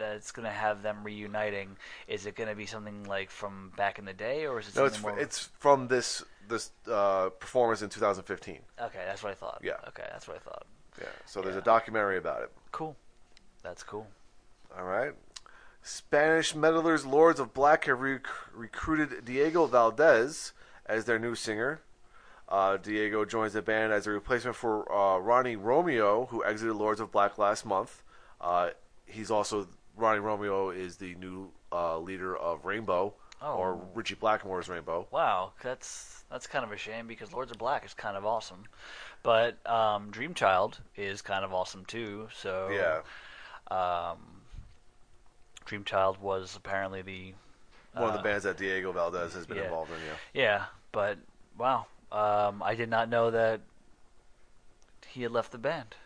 that's gonna have them reuniting. Is it gonna be something like from back in the day, or is it No, something it's more? it's from this this uh, performance in 2015. okay, that's what I thought. Yeah. Okay, that's what I thought. Yeah, so there's Yeah. a documentary about it. Cool. That's cool. All right. Spanish meddlers Lords of Black have rec- recruited Diego Valdez as their new singer. Uh, Diego joins the band as a replacement for uh, Ronnie Romero, who exited Lords of Black last month. Uh, he's also Ronnie Romero is the new uh, leader of Rainbow, Oh. or Ritchie Blackmore's Rainbow. Wow, that's that's kind of a shame because Lords of Black is kind of awesome, but um, Dreamchild is kind of awesome too. So Yeah, um, Dreamchild was apparently the one of the uh, bands that Diego Valdez has been yeah. involved in. Yeah. yeah, but wow, um, I did not know that he had left the band,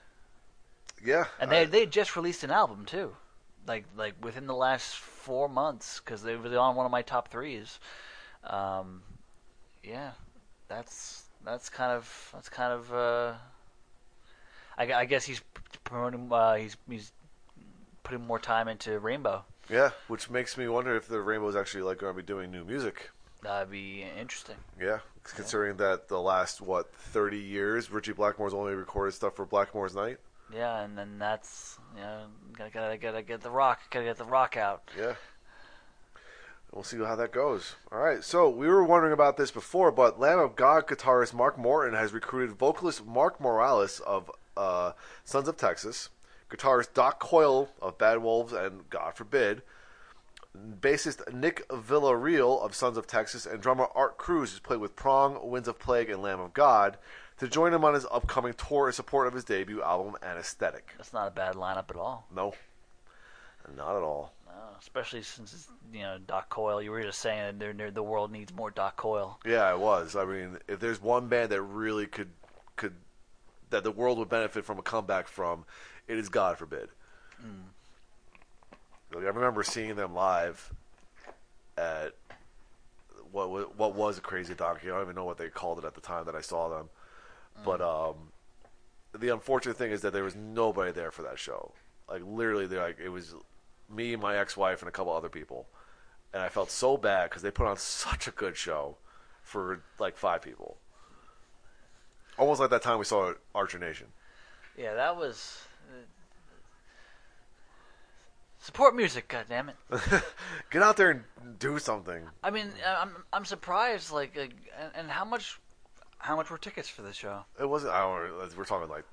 Yeah, and they I- they just released an album too, like like within the last four months because they were on one of my top threes. Um, yeah, that's that's kind of that's kind of. Uh, I, I guess he's promoting. Uh, he's he's putting more time into Rainbow. yeah, which makes me wonder if the Rainbow is actually like going to be doing new music. That'd be interesting. Yeah, considering that the last what thirty years, Ritchie Blackmore's only recorded stuff for Blackmore's Night. Yeah, and then that's you know gotta gotta gotta get the rock gotta get the rock out. Yeah. We'll see how that goes. All right. So we were wondering about this before, but Lamb of God guitarist Mark Morton has recruited vocalist Mark Morales of uh, Sons of Texas, guitarist Doc Coyle of Bad Wolves and God Forbid, bassist Nick Villarreal of Sons of Texas, and drummer Art Cruz, who's played with Prong, Winds of Plague, and Lamb of God, to join him on his upcoming tour in support of his debut album Anesthetic. That's not a bad lineup at all. No, not at all. No, especially since it's, you know Doc Coyle. You were just saying that they're, they're- the world needs more Doc Coyle. Yeah, it was. I mean, if there's one band that really could could that the world would benefit from a comeback from, it is God Forbid. Mm. Like, I remember seeing them live at what wa- what was a Crazy Donkey. I don't even know what they called it at the time that I saw them. But um, the unfortunate thing is that there was nobody there for that show. Like literally, they like it was me, my ex-wife, and a couple other people, and I felt so bad because they put on such a good show for like five people. Almost like that time we saw Archer Nation. Yeah, that was. Uh, support music, goddammit. Get out there and do something. I mean, I'm I'm surprised. Like, uh, and how much, how much were tickets for this show? It wasn't. I don't. We're talking like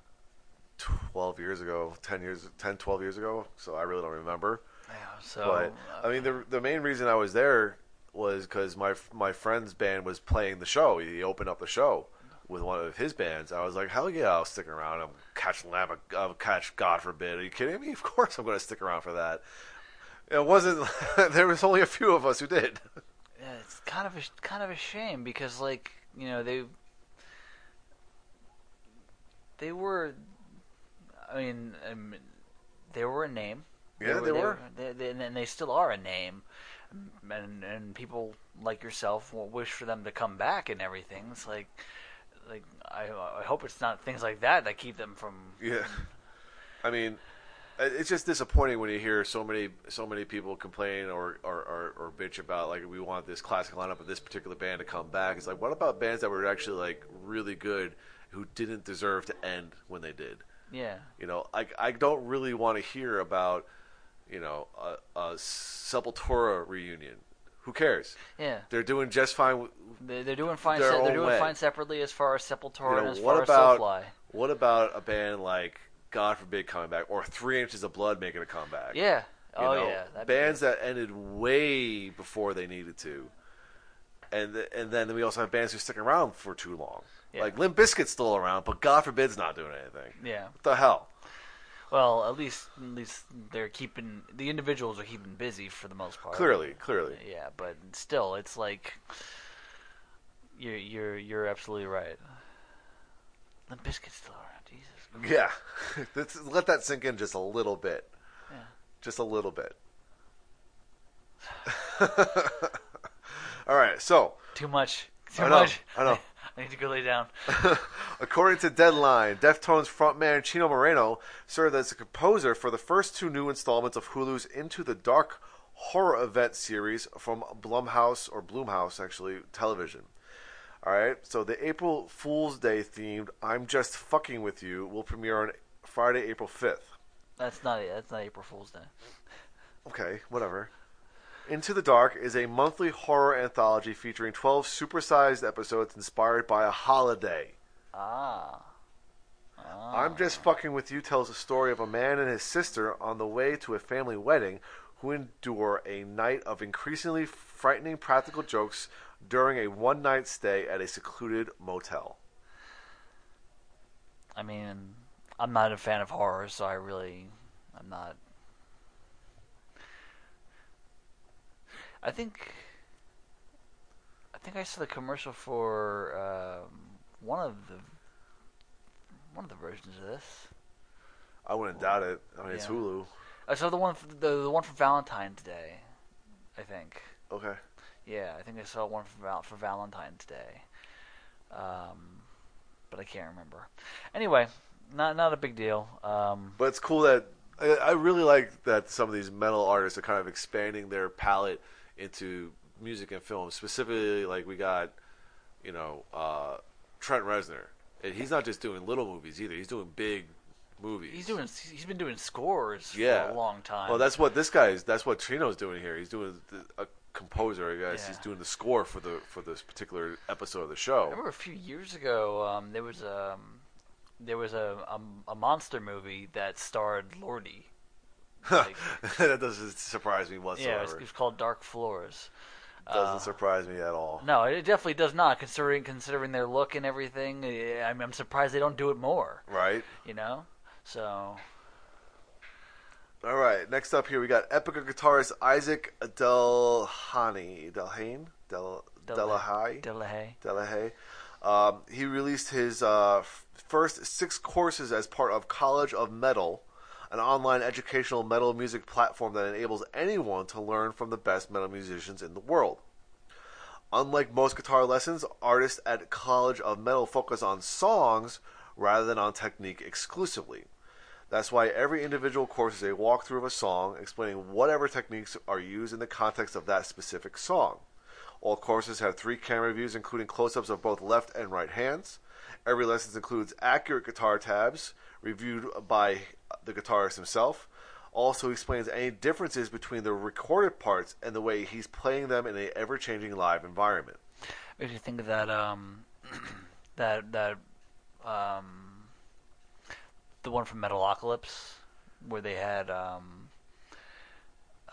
twelve years ago, 10 years, 10, 12 years ago. So I really don't remember. Yeah, so. but I mean, the the main reason I was there was because my my friend's band was playing the show. He opened up the show with one of his bands. I was like, hell yeah, I'll stick around. I'm catch Lamb. I'll catch God forbid. Are you kidding me? Of course I'm going to stick around for that. It wasn't. there was only a few of us who did. Yeah, it's kind of a kind of a shame because like you know they they were, I mean, um, they were a name. Yeah, they were. They, they, and they still are a name, and and people like yourself will wish for them to come back and everything. It's like, like I I hope it's not things like that that keep them from. Yeah. I mean, it's just disappointing when you hear so many so many people complain or, or, or, or bitch about like we want this classic lineup of this particular band to come back. It's like what about bands that were actually like really good who didn't deserve to end when they did? Yeah. You know, I I don't really want to hear about you know a, a Sepultura reunion. Who cares? Yeah. They're doing just fine. with- They, they're doing fine. Se- they're doing way. fine separately as far as Sepultura You and as what far about as Soulfly. what about a band like God forbid coming back or Three Inches of Blood making a comeback? Yeah. You Oh know, yeah. Bands that ended way before they needed to, and th- and then we also have bands who stick around for too long. Yeah. Like Limp Bizkit's still around, but God forbid's not doing anything. Yeah. What the hell? Well, at least at least they're keeping the individuals are keeping busy for the most part. Clearly, clearly. Yeah, but still, it's like you're you're you're absolutely right. The biscuit's still around. Jesus. Yeah, Let's let that sink in just a little bit. Yeah. Just a little bit. All right, so Too much. Too I know, much. I know. I need to go lay down. According to Deadline, Deftones frontman Chino Moreno served as a composer for the first two new installments of Hulu's Into the Dark horror event series from Blumhouse or Bloomhouse actually television. All right, so the April Fool's Day themed "I'm Just Fucking with You" will premiere on Friday, April 5th. That's not it. That's not April Fool's Day. Okay, whatever. Into the Dark is a monthly horror anthology featuring 12 supersized episodes inspired by a holiday. Ah. I'm Just Fucking With You tells the story of a man and his sister on the way to a family wedding who endure a night of increasingly frightening practical jokes during a one night stay at a secluded motel. I mean, I'm not a fan of horror, so I really, I'm not. I think, I think I saw the commercial for um, one of the one of the versions of this. I wouldn't doubt it. I mean, it's Hulu. I saw the one for, the the one for Valentine's Day. I think. Okay. Yeah, I think I saw one for Val- for Valentine's Day. Um, but I can't remember. Anyway, not not a big deal. Um, But it's cool that I, I really like that some of these metal artists are kind of expanding their palette into music and film. Specifically, like we got, you know, uh, Trent Reznor. And he's not just doing little movies either. He's doing big movies. he's doing he's been doing scores yeah for a long time. Well, that's what this guy is. That's what Trino's doing here. He's doing the- a composer. I guess Yeah. he's doing the score for the for this particular episode of the show. I remember a few years ago, um, there was a there was a, a a monster movie that starred Lordi. Like, that doesn't surprise me yeah, whatsoever. was, it was called Dark Floors. doesn't uh, surprise me at all. No, it definitely does not. Considering considering their look and everything, I'm, I'm surprised they don't do it more. Right. You know, so All right. Next up here, we got Epica guitarist Isaac Delhane. Delhane. Del Delahai. Delahaye. Delahaye. Um, he released his uh, f- first six courses as part of College of Metal, an online educational metal music platform that enables anyone to learn from the best metal musicians in the world. Unlike most guitar lessons, artists at College of Metal focus on songs rather than on technique exclusively. That's why every individual course is a walkthrough of a song, explaining whatever techniques are used in the context of that specific song. All courses have three camera views, including close ups of both left and right hands. Every lesson includes accurate guitar tabs, reviewed by the guitarist himself. Also explains any differences between the recorded parts and the way he's playing them in an ever changing live environment. Makes you think of that um that that um the one from Metalocalypse where they had um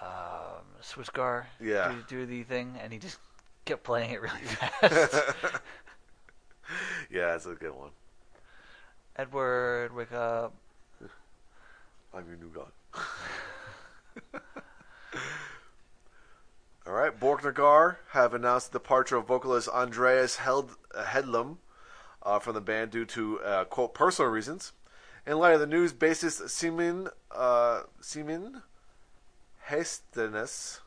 um Skwisgaar Yeah. do, do the thing and he just kept playing it really fast. Yeah, that's a good one. Edward, wake up. I'm your new god. All right, Borknagar have announced the departure of vocalist Andreas Held- uh, Hedlund uh, from the band due to uh, quote personal reasons. In light of the news, bassist Simon uh, Simon Hestenes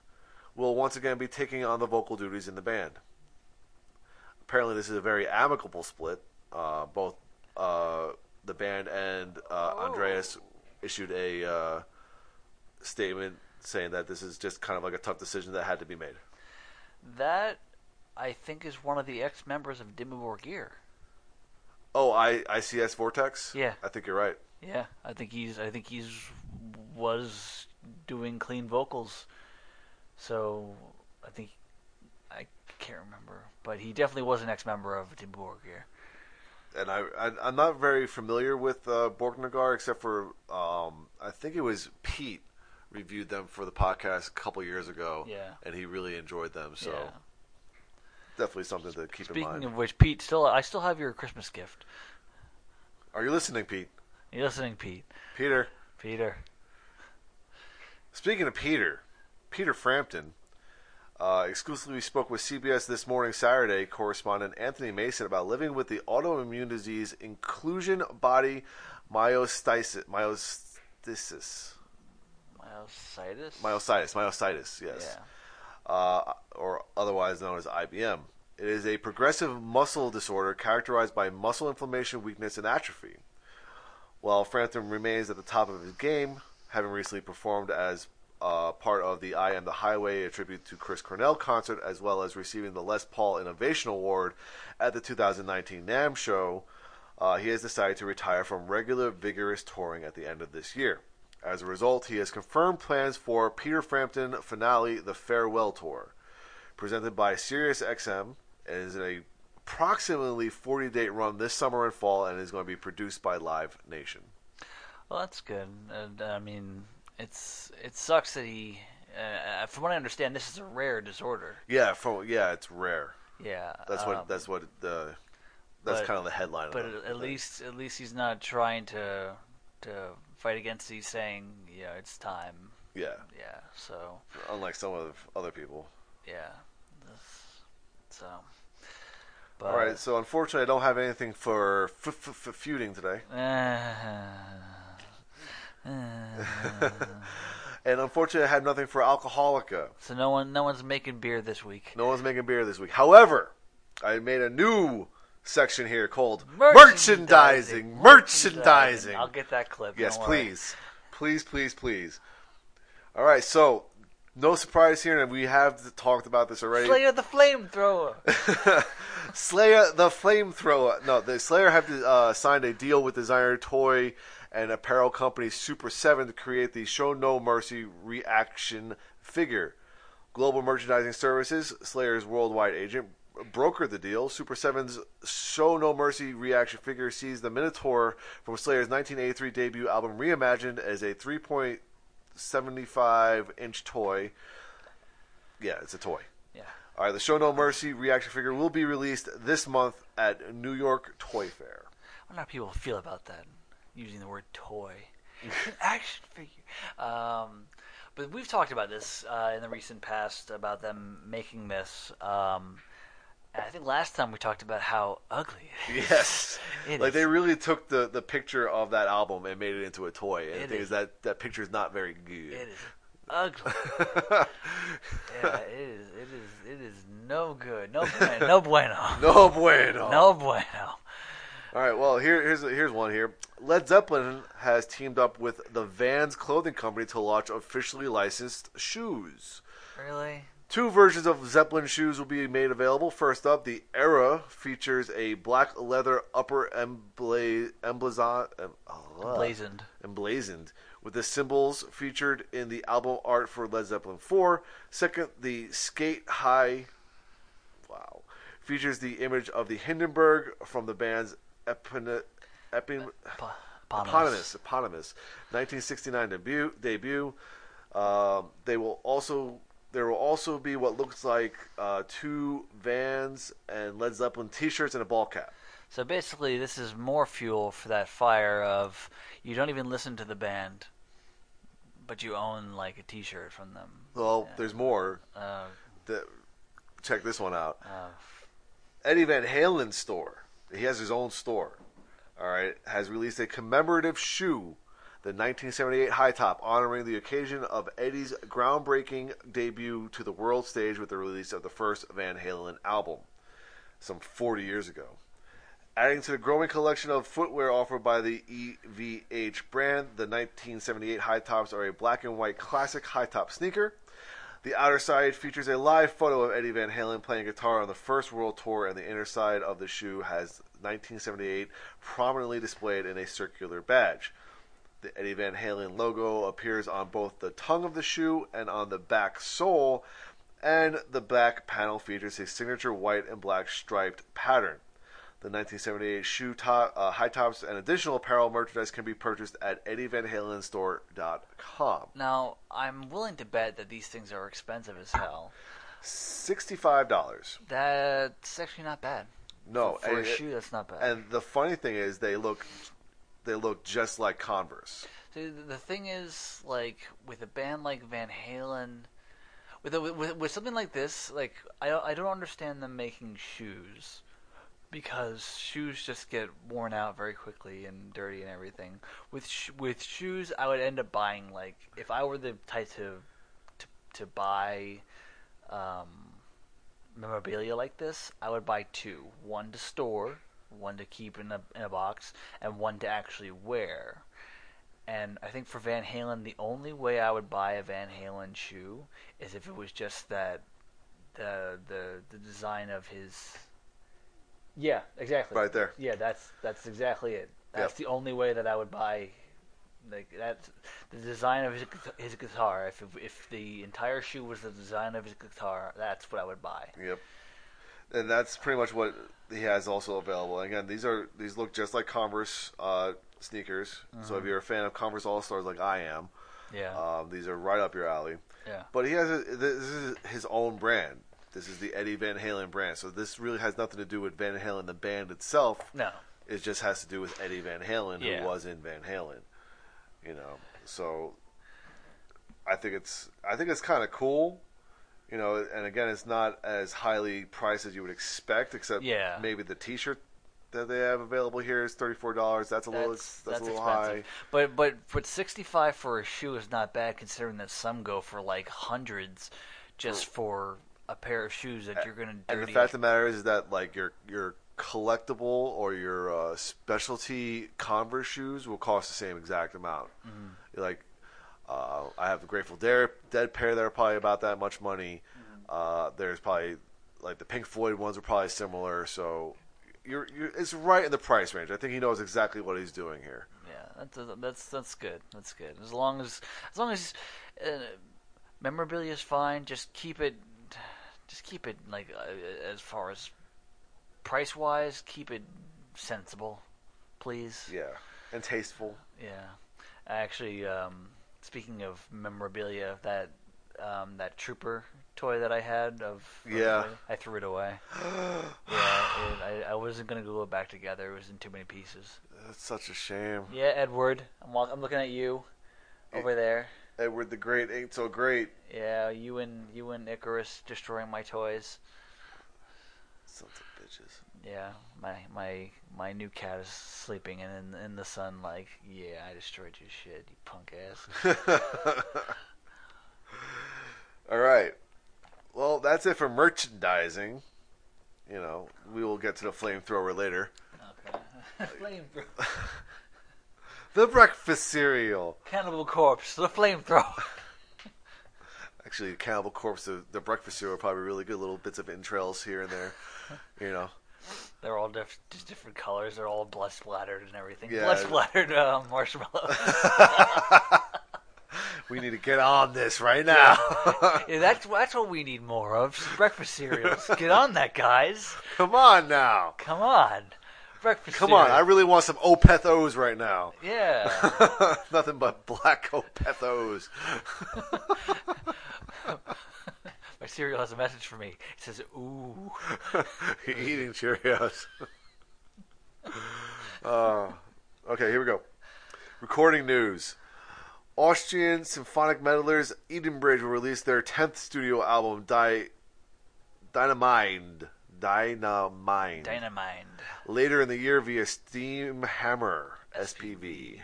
will once again be taking on the vocal duties in the band. Apparently, this is a very amicable split. Uh, both uh, the band and uh, Andreas issued a uh, statement saying that this is just kind of like a tough decision that had to be made. That I think is one of the ex members of Dimmu Borgir. Oh, I ICS Vortex. Yeah. I think you're right. Yeah, I think he's I think he's was doing clean vocals. So I think I can't remember, but he definitely was an ex-member of Dimmu Borgir. And I, I I'm not very familiar with uh, Borknagar except for um, I think it was Pete reviewed them for the podcast a couple years ago. Yeah. And he really enjoyed them. So yeah. definitely something to keep in mind. Speaking of which, Pete, still I still have your Christmas gift. Are you listening, Pete? Are You listening, Pete? Peter. Peter. Speaking of Peter, Peter Frampton uh, exclusively spoke with CBS this morning, Saturday, correspondent Anthony Mason about living with the autoimmune disease inclusion body myositis. Myositis. Myositis. Myositis. Myositis, yes. Yeah. Uh, or otherwise known as IBM. It is a progressive muscle disorder characterized by muscle inflammation, weakness, and atrophy. While Frampton remains at the top of his game, having recently performed as uh, part of the I Am the Highway, a tribute to Chris Cornell concert, as well as receiving the Les Paul Innovation Award at the 2019 NAMM show, uh, he has decided to retire from regular, vigorous touring at the end of this year. As a result, he has confirmed plans for Peter Frampton finale, The Farewell Tour, presented by SiriusXM, and is in a approximately 40 date run this summer and fall, and is going to be produced by Live Nation. Well, that's good. I mean, it's it sucks that he. Uh, from what I understand, this is a rare disorder. Yeah, from yeah, it's rare. Yeah. That's um, what that's what the that's but- kind of the headline. But of the, at, at least, at least he's not trying to to fight against. it. He's saying, yeah, it's time. yeah, Yeah. So unlike some of other people. yeah. This, so. But, All right, so unfortunately, I don't have anything for f- f- f- feuding today, and unfortunately, I have nothing for Alcoholica. so no one, no one's making beer this week. No one's making beer this week. However, I made a new section here called Merchandising. merchandising. Merchandising. I'll get that clip. Yes, please, please, please, please. All right, so no surprise here, and we have talked about this already. Slayer the flamethrower. Slayer the flamethrower. No, the Slayer have uh, signed a deal with designer toy and apparel company Super Seven to create the Show No Mercy reaction figure. Global Merchandising Services, Slayer's worldwide agent, brokered the deal. Super 7's Show No Mercy reaction figure sees the Minotaur from Slayer's 1983 debut album reimagined as a 3.75 inch toy. Yeah, it's a toy. Yeah. All right, the Show No Mercy reaction figure will be released this month at New York Toy Fair. I wonder how people feel about that, using the word toy. Action figure. Um, but we've talked about this uh, in the recent past about them making this. Um, I think last time we talked about how ugly it is. Yes. It like is. they really took the, the picture of that album and made it into a toy. And It the thing is. is that that picture is not very good. It is ugly. yeah, it is. It is. It is no good. No bueno. No bueno. no bueno. No bueno. All right. Well, here, here's here's one here. Led Zeppelin has teamed up with the Vans clothing company to launch officially licensed shoes. Really? Two versions of Zeppelin shoes will be made available. First up, the Era features a black leather upper embla- emblazon, em- uh, Blazoned. emblazoned with the symbols featured in the album art for Led Zeppelin 4. Second, the Sk8-Hi wow features the image of the Hindenburg from the band's epin- epin- Pa- eponymous eponymous 1969 debut debut. Um, they will also there will also be what looks like uh, two Vans and Led Zeppelin T-shirts and a ball cap. So basically, this is more fuel for that fire of you don't even listen to the band, but you own like a T-shirt from them. Well, there's more. Uh, That, check this one out. uh, Eddie Van Halen store. He has his own store. All right, has released a commemorative shoe, the 1978 high top, honoring the occasion of Eddie's groundbreaking debut to the world stage with the release of the first Van Halen album, some 40 years ago. Adding to the growing collection of footwear offered by the EVH brand, the 1978 high tops are a black and white classic high top sneaker. The outer side features a live photo of Eddie Van Halen playing guitar on the first world tour, and the inner side of the shoe has 1978 prominently displayed in a circular badge. The Eddie Van Halen logo appears on both the tongue of the shoe and on the back sole, and the back panel features his signature white and black striped pattern. The 1978 shoe top, uh, high tops and additional apparel merchandise can be purchased at eddievanhalenstore.com. now, I'm willing to bet that these things are expensive as hell. Sixty-five dollars. That's actually not bad. No, for, for a and, shoe, that's not bad. and the funny thing is, they look, they look just like Converse. See, the- the thing is, like with a band like Van Halen, with, a, with with something like this, like I don't- I don't understand them making shoes because shoes just get worn out very quickly and dirty and everything. With sh- with shoes, I would end up buying like if I were the type to to, to buy um, memorabilia like this, I would buy two: one to store, one to keep in a in a box, and one to actually wear. And I think for Van Halen, the only way I would buy a Van Halen shoe is if it was just that the the the design of his. Yeah, exactly. Right there. Yeah, that's that's exactly it. That's Yep. the only way that I would buy. Like that's the design of his his guitar. If if the entire shoe was the design of his guitar, that's what I would buy. Yep. And that's pretty much what he has also available. Again, these are these look just like Converse uh, sneakers. So if you're a fan of Converse All Stars like I am, Yeah, um, these are right up your alley. yeah. But he has a, this is his own brand. This is the Eddie Van Halen brand. So this really has nothing to do with Van Halen the band itself. No, It just has to do with Eddie Van Halen, Yeah. who was in Van Halen. You know, so I think it's I think it's kind of cool. You know, and again, it's not as highly priced as you would expect, except Yeah. maybe the T-shirt that they have available here is thirty four dollars. That's a little that's that's, that's, a little expensive. high. But but but sixty five for a shoe is not bad considering that some go for like hundreds just for a pair of shoes that you're gonna And the fact of the matter is, is that like your your collectible or your uh, specialty Converse shoes will cost the same exact amount. Mm-hmm. Like uh, I have the Grateful Dead, Dead pair that are probably about that much money. Mm-hmm. Uh, there's probably like the Pink Floyd ones are probably similar. So you're, you're it's right in the price range. I think he knows exactly what he's doing here. Yeah, that's that's that's good. That's good. As long as as long as uh, memorabilia is fine. Just keep it, just keep it like uh, as far as price wise, keep it sensible, please. Yeah, and tasteful. Yeah. Actually, um, speaking of memorabilia, that um, that trooper toy that I had of Yeah. I threw it away. yeah, it, I, I wasn't gonna glue it back together. It was in too many pieces. That's such a shame. Yeah, Edward, I'm walk- I'm looking at you over there. Edward the Great ain't so great. Yeah, you and you and Icarus destroying my toys. Sons of bitches. Yeah, my my my new cat is sleeping and in in the sun. Like, yeah, I destroyed your shit, you punk ass. All right. Well, that's it for merchandising. You know, we will get to the flamethrower later. Okay. Flamethrower. The breakfast cereal. Cannibal Corpse, the flamethrower. Actually, Cannibal Corpse, the, the breakfast cereal, are probably really good little bits of entrails here and there. You know, They're all diff- just different colors. They're all blood splattered and everything. Yeah. Blood splattered uh, marshmallows. we need to get on this right now. yeah, that's that's what we need more of. Breakfast cereals. Get on that, guys. Come on now. Come on. Breakfast. Come on. I really want some Opeth O's right now. Yeah. Nothing but black Opeth O's. My cereal has a message for me. It says, "Ooh." Eating Cheerios. uh, okay, here we go. Recording news. Austrian symphonic metalers Edenbridge will release their 10th studio album, Di- Dynamind. Dynamind. Dynamite. later in the year via Steam Hammer SPV.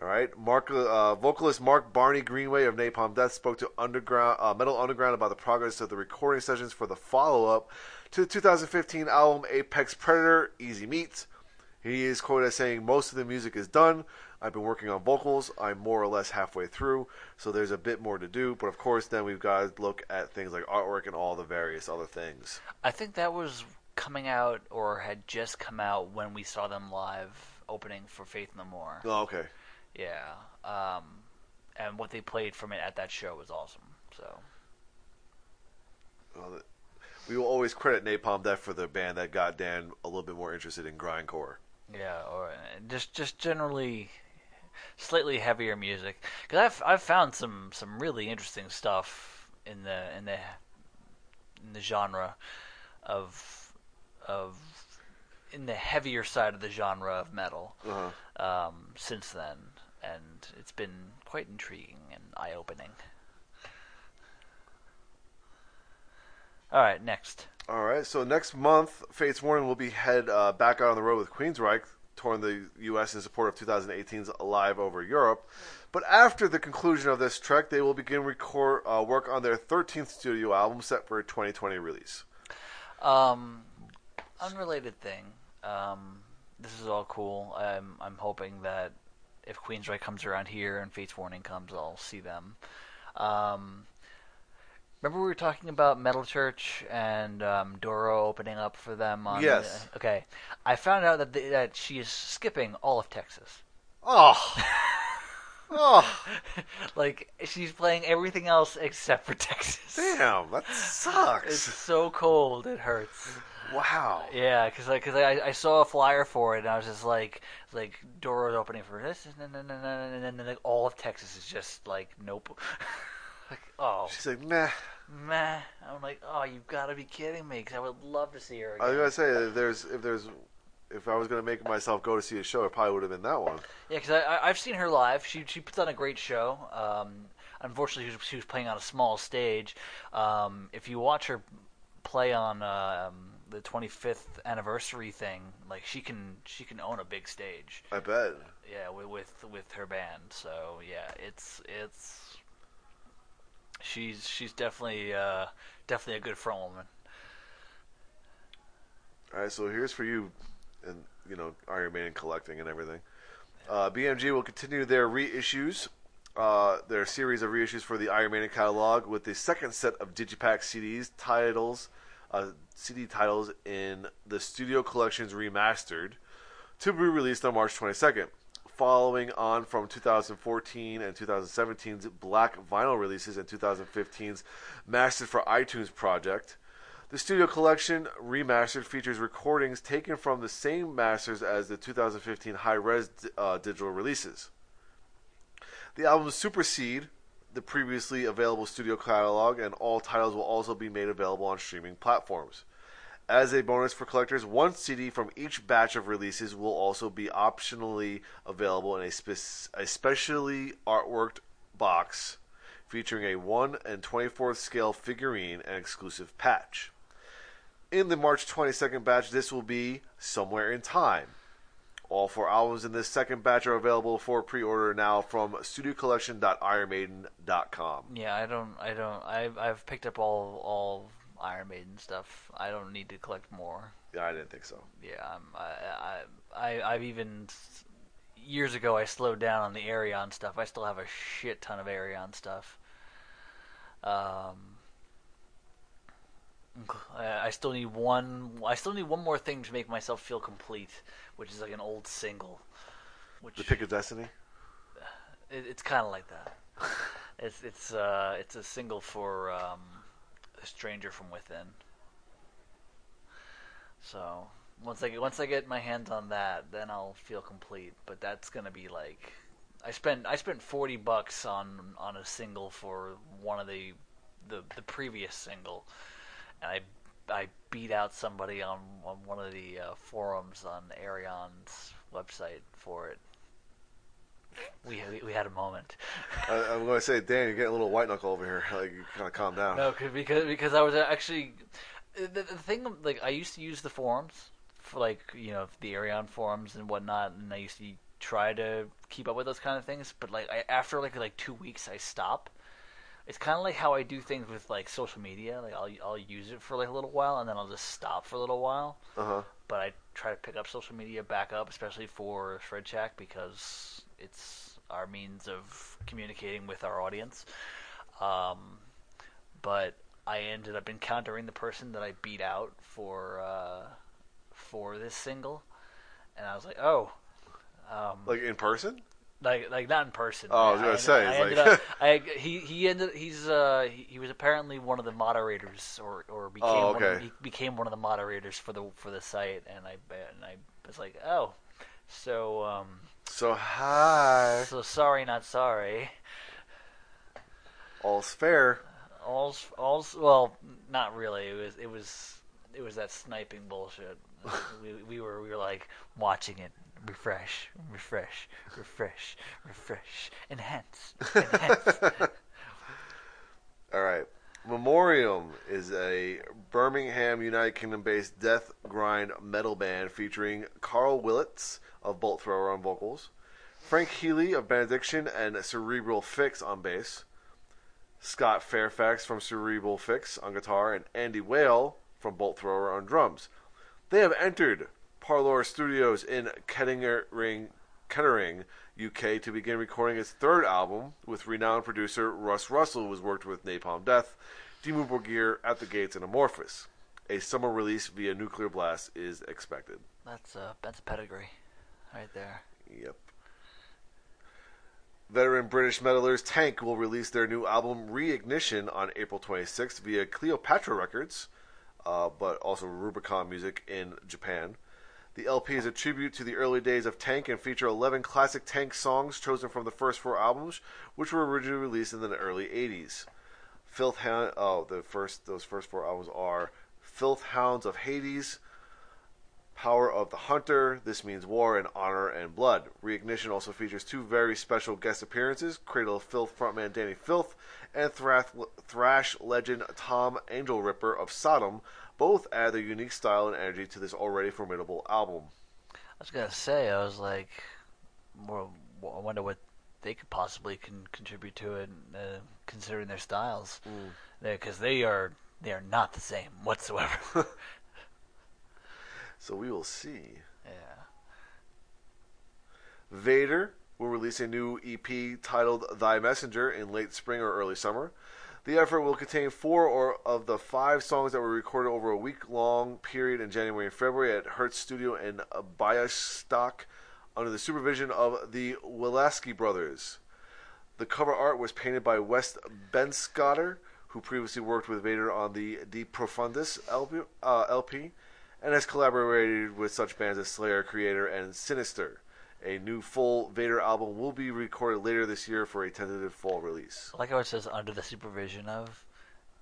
All right, Mark, uh, vocalist Mark Barney Greenway of Napalm Death spoke to Underground uh, Metal Underground about the progress of the recording sessions for the follow-up to the 2015 album Apex Predator: Easy Meat. He is quoted as saying, "Most of the music is done. I've been working on vocals. I'm more or less halfway through, so there's a bit more to do. But of course, then we've got to look at things like artwork and all the various other things." I think that was coming out or had just come out when we saw them live opening for Faith No More. Oh, okay. Yeah. Um, and what they played from it at that show was awesome. So Well, we will always credit Napalm Death for the band that got Dan a little bit more interested in grindcore. yeah, or just just generally slightly heavier music because I've I've found some some really interesting stuff in the in the in the genre of of in the heavier side of the genre of metal Uh-huh. um, since then, and it's been quite intriguing and eye opening. All right, next. All right, so next month, Fates Warning will be head uh, back out on the road with Queensryche, touring the U.S. in support of 2018's Alive Over Europe. But after the conclusion of this trek, they will begin record uh, work on their 13th studio album set for a 2020 release. Um, unrelated thing. Um, this is all cool. I'm I'm hoping that if Queensrÿche comes around here and Fates Warning comes, I'll see them. Um, remember we were talking about Metal Church and um, Doro opening up for them on. Yes. okay, I found out that they, that she is skipping all of Texas. Oh, oh, like she's playing everything else except for Texas. damn, that sucks. It's sucks. so cold, it hurts. Wow. Yeah, because like, cause I, I saw a flyer for it, and I was just like, like Doro's opening for this, and then, and then, and then, and then like, all of Texas is just like, nope. like, oh, She's like, nah. meh. I'm like, oh, you've got to be kidding me, because I would love to see her again. I was gonna say if there's if there's if I was gonna make myself go to see a show, it probably would have been that one. Yeah, because I, I, I've seen her live. She she puts on a great show. Um, unfortunately, she was, she was playing on a small stage. Um, if you watch her play on um, the 25th anniversary thing, like she can she can own a big stage. I bet. Yeah, with with, with her band. So yeah, it's it's she's she's definitely uh, definitely a good front woman. All right, so here's for you, and you know Iron Maiden collecting and everything. Uh, BMG will continue their reissues, uh, their series of reissues for the Iron Maiden catalog with the second set of Digipack CDs titles, uh, CD titles in the Studio Collections remastered, to be released on March 22nd. Following on from 2014 and 2017's Black Vinyl releases and 2015's Mastered for iTunes project. The studio collection remastered features recordings taken from the same masters as the 2015 high-res uh, digital releases. The albums supersede the previously available studio catalog, and all titles will also be made available on streaming platforms. As a bonus for collectors, one CD from each batch of releases will also be optionally available in a, spe- a specially artworked box featuring a 1 and 24th scale figurine and exclusive patch. In the March 22nd batch, this will be Somewhere in Time. All four albums in this second batch are available for pre-order now from studiocollection.ironmaiden.com. Yeah, I don't, I don't, I've, I've picked up all, all Iron Maiden stuff. I don't need to collect more. Yeah, I didn't think so. Yeah, I'm, I, I, I, I've even years ago I slowed down on the Ayreon stuff. I still have a shit ton of Ayreon stuff. Um, I still need one. I still need one more thing to make myself feel complete, which is like an old single. Which The Pick of Destiny. it, it's kind of like that. it's it's uh it's a single for um, stranger from within. So once I get once I get my hands on that, then I'll feel complete. But that's gonna be like I spent I spent forty bucks on on a single for one of the the the previous single, and I I beat out somebody on on one of the uh, forums on Ayreon's website for it. We we, had a moment. I, I'm going to say, Dan, you're getting a little white knuckle over here. Like, you kind of calm down. No, 'cause- because because I was actually the, the thing like I used to use the forums for like you know the Ayreon forums and whatnot, and I used to try to keep up with those kind of things. But like I, after like like two weeks, I stop. It's kind of like how I do things with like social media. Like I'll I'll use it for like a little while, and then I'll just stop for a little while. Uh huh. But I try to pick up social media back up, especially for Shred Shack, because it's our means of communicating with our audience. Um, but I ended up encountering the person that I beat out for uh, for this single, and I was like, oh. Um, Like in person? Like like not in person. Oh, I was gonna ended- say, I ended like- up, I he he ended he's uh he, he was apparently one of the moderators or or became Oh, one of, he became one of the moderators for the for the site and I and I was like oh so um So, hi. so sorry not sorry All's fair. all's all's well not really it was it was it was that sniping bullshit we we were we were like watching it refresh refresh refresh refresh enhance enhance All right. Memoriam is a Birmingham, United Kingdom based death grind metal band featuring Karl Willetts of Bolt Thrower on vocals, Frank Healy of Benediction and Cerebral Fix on bass, Scott Fairfax from Cerebral Fix on guitar, and Andy Whale from Bolt Thrower on drums. They have entered Parlour Studios in Kettering, Kettering, UK to begin recording its third album with renowned producer Russ Russell, who has worked with Napalm Death, Dimmu Borgir, At the Gates, and Amorphis. A summer release via Nuclear Blast is expected. That's a that's a pedigree, right there. Yep. Veteran British metalers Tank will release their new album Reignition on April 26th via Cleopatra Records, uh, but also Rubicon Music in Japan. The LP is a tribute to the early days of Tank and feature 11 classic Tank songs chosen from the first four albums, which were originally released in the early 80s. Filth Hound, oh, the first those first four albums are Filth Hounds of Hades, Power of the Hunter, This Means War, and Honor and Blood. Reignition also features two very special guest appearances Cradle of Filth frontman Dani Filth and thrash, legend Tom Angelripper of Sodom. Both add their unique style and energy to this already formidable album. I was gonna say, I was like, well, I wonder what they could possibly can contribute to it, uh, considering their styles, because they are they are not the same whatsoever. So we will see. yeah. Vader will release a new EP titled Thy Messenger in late spring or early summer. The effort will contain four or of the five songs that were recorded over a week long period in January and February at Hertz Studio in Białystok, under the supervision of the Wiesławski brothers. The cover art was painted by Wes Benscoter, who previously worked with Vader on the De Profundis LP, uh, LP and has collaborated with such bands as Slayer, Kreator, and Sinister. A new full Vader album will be recorded later this year for a tentative fall release. I like how it says under the supervision of,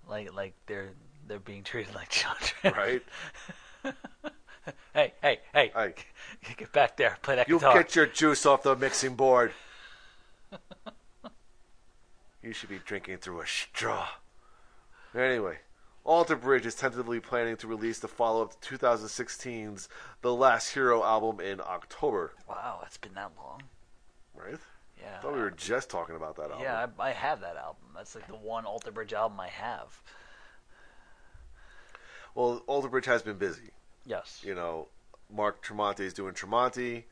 like like they're they're being treated like children. Right? hey, hey, hey! Hey. Get back there. Play that You guitar. get your juice off the mixing board. you should be drinking through a straw. Anyway, Alter Bridge is tentatively planning to release the follow up to 2016's The Last Hero album in October. Wow, it's been that long. Right? Yeah. I thought we were just talking about that album. Yeah, I, I have that album. That's like the one Alter Bridge album I have. Well, Alter Bridge has been busy. Yes. You know, Mark Tremonti is doing Tremonti.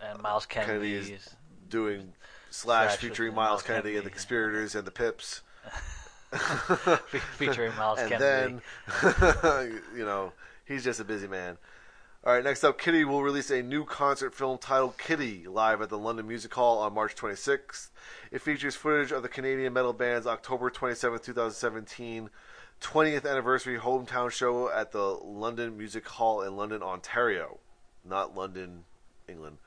And Myles Kennedy Kennedy is doing Slash, featuring Myles Myles Kennedy, and the Conspirators and the Pips. fe- featuring Myles and Kennedy. then, you know, he's just a busy man. All right, next up, Kittie will release a new concert film titled Kittie live at the London Music Hall on March 26th. It features footage of the Canadian metal band's October 27, 2017 20th anniversary hometown show at the London Music Hall in London, Ontario, not London, England.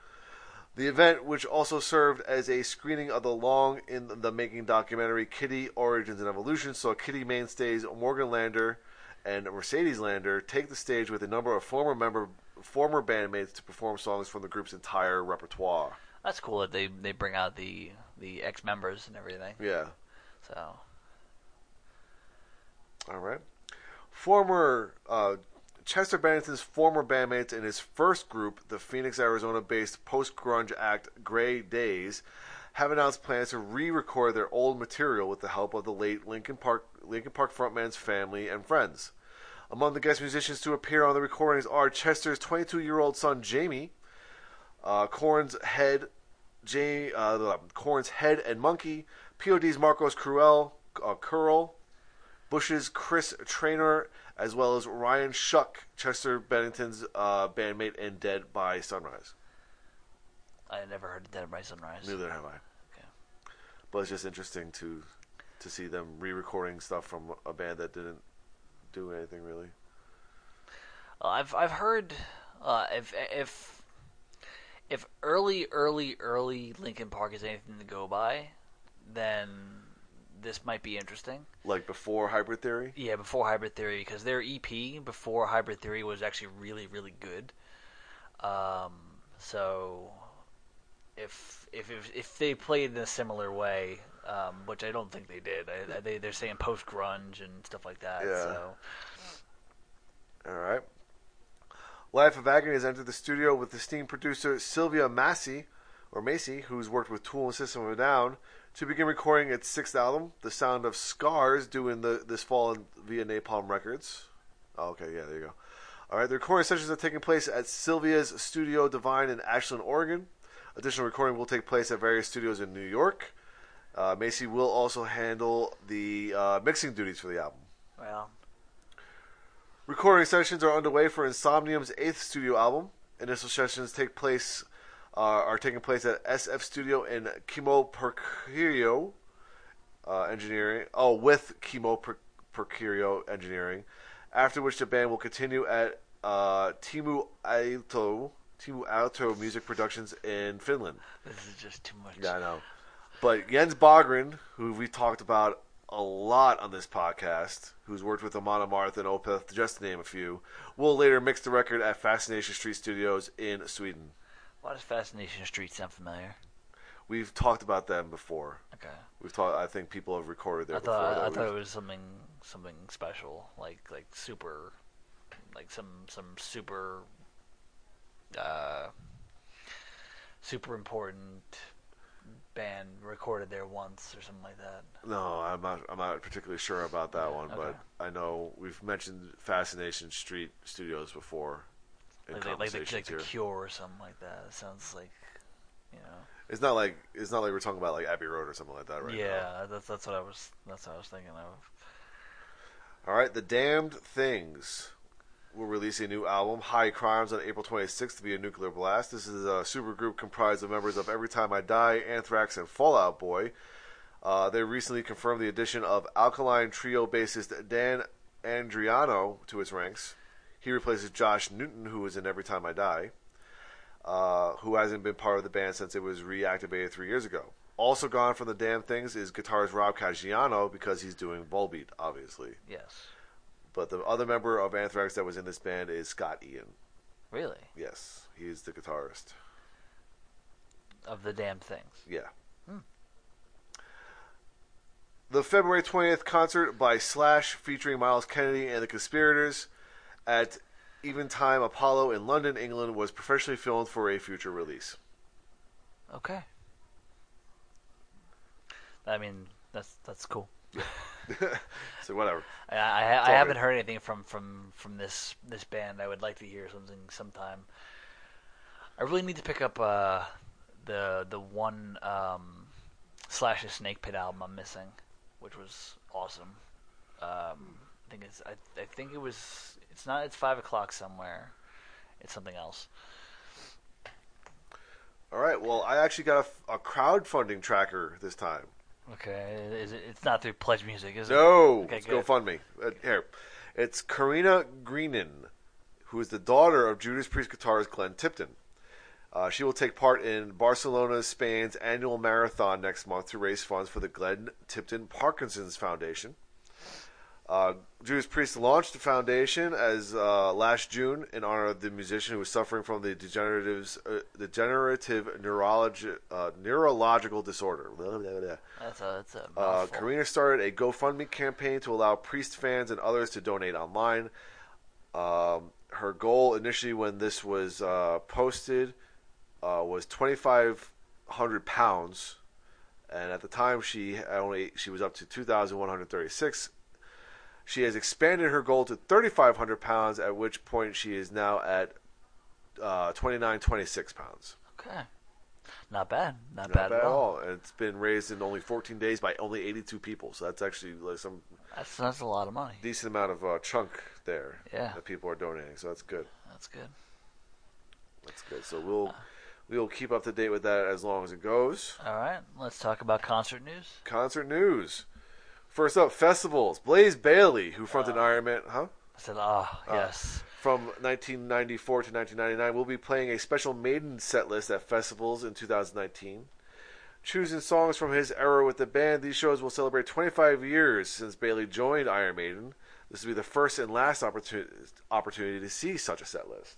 The event, which also served as a screening of the long in the making documentary Kittie Origins and Evolution, saw Kittie mainstays Morgan Lander and Mercedes Lander take the stage with a number of former member former bandmates to perform songs from the group's entire repertoire. That's cool that they, they bring out the the ex members and everything. Yeah. So All right. Former uh, Chester Bennington's former bandmates in his first group, the Phoenix, Arizona-based post-grunge act Grey Daze, have announced plans to re-record their old material with the help of the late Linkin Park Park frontman's family and friends. Among the guest musicians to appear on the recordings are Chester's 22-year-old son Jamie, uh, head, uh, head and Munky, POD's Marcos Cruel, uh, Curl, Bush's Chris Traynor, as well as Ryan Shuck, Chester Bennington's uh, bandmate in Dead by Sunrise. I never heard of Dead by Sunrise. Neither have I. Okay. But it's just interesting to to see them re-recording stuff from a band that didn't do anything really. Uh, I've I've heard uh, if if if early early early Linkin Park is anything to go by, then this might be interesting. Like before Hybrid Theory. Yeah, before Hybrid Theory, because their EP before Hybrid Theory was actually really, really good. Um, so if if if, if they played in a similar way, um, which I don't think they did, I, I- they they're saying post grunge and stuff like that. Yeah. So All right. Life of Agony has entered the studio with esteemed producer Sylvia Massy, or Macy, who's worked with Tool and System of a Down, to begin recording its sixth album, The Sound of Scars, in the this fall in- via Napalm Records. Oh, okay, yeah, there you go. All right, the recording sessions are taking place at Sylvia's Studio Divine in Ashland, Oregon. Additional recording will take place at various studios in New York. Uh, Macy will also handle the uh, mixing duties for the album. well, Recording sessions are underway for Insomnium's eighth studio album. Initial sessions take place are taking place at SF Studio in Kimmo Percurio uh, Engineering. Oh, with Kimmo per- Percurio Engineering. After which the band will continue at uh, Teemu Aalto Teemu Aalto Music Productions in Finland. this is just too much. Yeah, I know. But Jens Bogren, who we talked about a lot on this podcast, who's worked with Amon Amarth and Opeth, just to name a few, will later mix the record at Fascination Street Studios in Sweden. Why does Fascination Street sound familiar? We've talked about them before. Okay. We've talked. I think people have recorded there I thought that I thought it was something something special, like like super, like some some super, uh, super important band recorded there once or something like that. No, I'm not. I'm not particularly sure about that one, Okay. but I know we've mentioned Fascination Street Studios before. Like, like, like, the, like the. Cure or something like that. It sounds like, you know. It's not like it's not like we're talking about like Abbey Road or something like that, right? now. yeah, that's that's what I was that's what I was thinking of. All right, The Damned Things will release a new album, High Crimes, on April 26th via Nuclear Blast. This is a supergroup comprised of members of Every Time I Die, Anthrax, and Fallout Boy. Uh, they recently confirmed the addition of Alkaline Trio bassist Dan Andriano to its ranks. He replaces Josh Newton, who was in Every Time I Die, uh, who hasn't been part of the band since it was reactivated three years ago. Also gone from the damn things is guitarist Rob Caggiano because he's doing Volbeat, obviously. Yes. But the other member of Anthrax that was in this band is Scott Ian. Really? Yes, he's the guitarist. Of the damn things. Yeah. The February 20th concert by Slash featuring Myles Kennedy and the Conspirators at Eventim Apollo in London, England was professionally filmed for a future release. Okay. I mean, that's that's cool. so whatever. I, I, I haven't good. heard anything from, from, from this this band. I would like to hear something sometime. I really need to pick up uh, the the one um, slash the Snake Pit album I'm missing, which was awesome. Um, I think it's I, I think it was it's not it's five o'clock somewhere. It's something else. All right. Well, I actually got a, a crowdfunding tracker this time. Okay, is it, it's not through Pledge Music, is it? No, Okay, it's. GoFundMe. Uh, here, it's Karina Greenan, who is the daughter of Judas Priest guitarist Glenn Tipton. Uh, she will take part in Barcelona, Spain's annual marathon next month to raise funds for the Glenn Tipton Parkinson's Foundation. Uh, Judas Priest launched the foundation as uh, last June in honor of the musician who was suffering from the degenerative, uh, degenerative neurologi- uh, neurological disorder. That's a that's a Uh, mouthful. Karina started a GoFundMe campaign to allow Priest fans and others to donate online. Um, her goal initially, when this was uh, posted, uh, was twenty five hundred pounds, and at the time she only she was up to two thousand one hundred thirty six. She has expanded her goal to thirty five hundred pounds, at which point she is now at uh, twenty nine twenty six pounds. Okay, not bad, not, Not bad, bad at all. And it's been raised in only 14 days by only 82 people. So that's actually like some That's that's a lot of money. decent amount of uh, chunk there Yeah. that people are donating. So that's good. That's good. That's good. So we'll we'll keep up to date with that as long as it goes. All right, let's talk about concert news. Concert news. First up, festivals. Blaze Bayley, who fronted Uh. Iron Man, huh? I said, ah, yes. From 1994 to 1999, will be playing a special maiden set list at festivals in 2019. Choosing songs from his era with the band, these shows will celebrate 25 years since Bayley joined Iron Maiden. This will be the first and last opportunity, opportunity to see such a set list.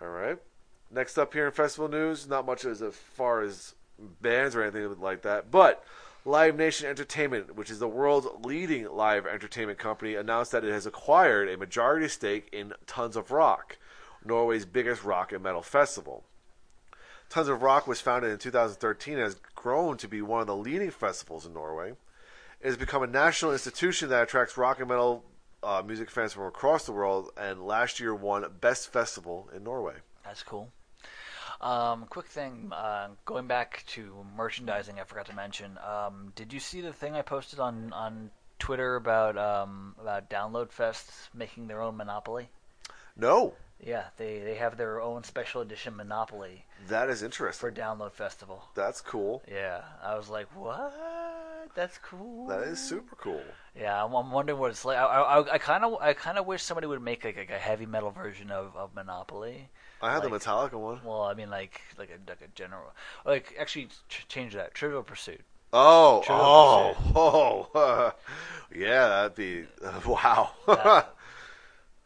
All right. Next up here in festival news, not much as far as bands or anything like that, but Live Nation Entertainment, which is the world's leading live entertainment company, announced that it has acquired a majority stake in Tons of Rock, Norway's biggest rock and metal festival. Tons of Rock was founded in 2013 and has grown to be one of the leading festivals in Norway. It has become a national institution that attracts rock and metal uh, music fans from across the world, and last year won Best Festival in Norway. That's cool. Um, quick thing, uh, going back to merchandising, I forgot to mention. Um, did you see the thing I posted on on Twitter about um, about Download Fest making their own Monopoly? No, Yeah, they they have their own special edition Monopoly that is interesting. for Download Festival. That's cool. Yeah, I was like, what? That's cool. That is super cool. Yeah, I'm, I'm wondering what it's like. I kind of I kind of wish somebody would make like, like a heavy metal version of, of Monopoly. I had the Metallica one. Well, I mean, like like a like a general, like actually ch- change that Trivial Pursuit. Oh, Trivial oh, oh, yeah, that'd be wow. That-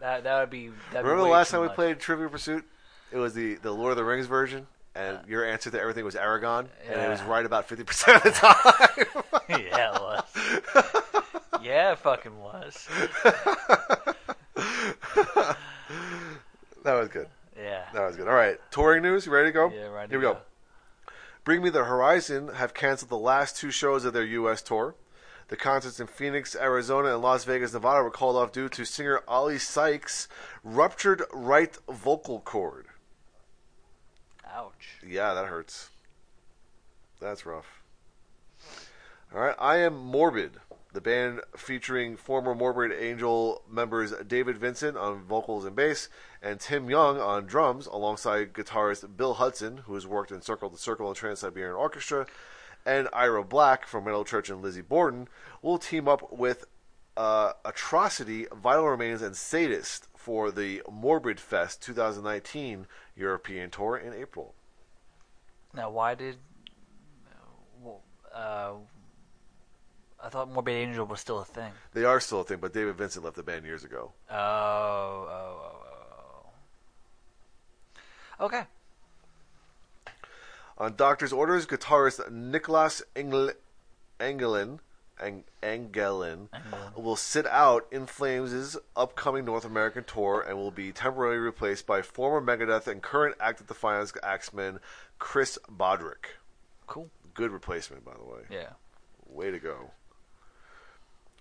That that would be. That'd be Remember the last time we played Trivia Pursuit? It was the the Lord of the Rings version, and uh, your answer to everything was Aragorn, and it was right about fifty percent of the time. yeah, it was. yeah, it fucking was. that was good. Yeah. That was good. All right, touring news. You ready to go? Yeah, ready Here we go. go. Bring Me the Horizon have canceled the last two shows of their U.S. tour. The concerts in Phoenix, Arizona, and Las Vegas, Nevada were called off due to singer Oli Sykes' ruptured right vocal cord. Ouch. Yeah, that hurts. That's rough. All right, I am morbid. The band featuring former Morbid Angel members David Vincent on vocals and bass and Tim Yeung on drums, alongside guitarist Bill Hudson, who has worked in Circle to Circle and Trans Siberian Orchestra, and Ira Black from Metal Church and Lizzy Borden, will team up with uh, Atrocity, Vital Remains, and Sadist for the Morbid Fest 2019 European tour in April. Now, why did? Uh, I thought Morbid Angel was still a thing. They are still a thing, but David Vincent left the band years ago. Oh, oh, oh, oh. Okay. On doctor's orders, guitarist Niclas Engel- Engelin, Ang- Angelin will sit out In Flames' upcoming North American tour and will be temporarily replaced by former Megadeth and current Act of Defiance axeman Chris Broderick. Cool. Good replacement, by the way. Yeah. Way to go.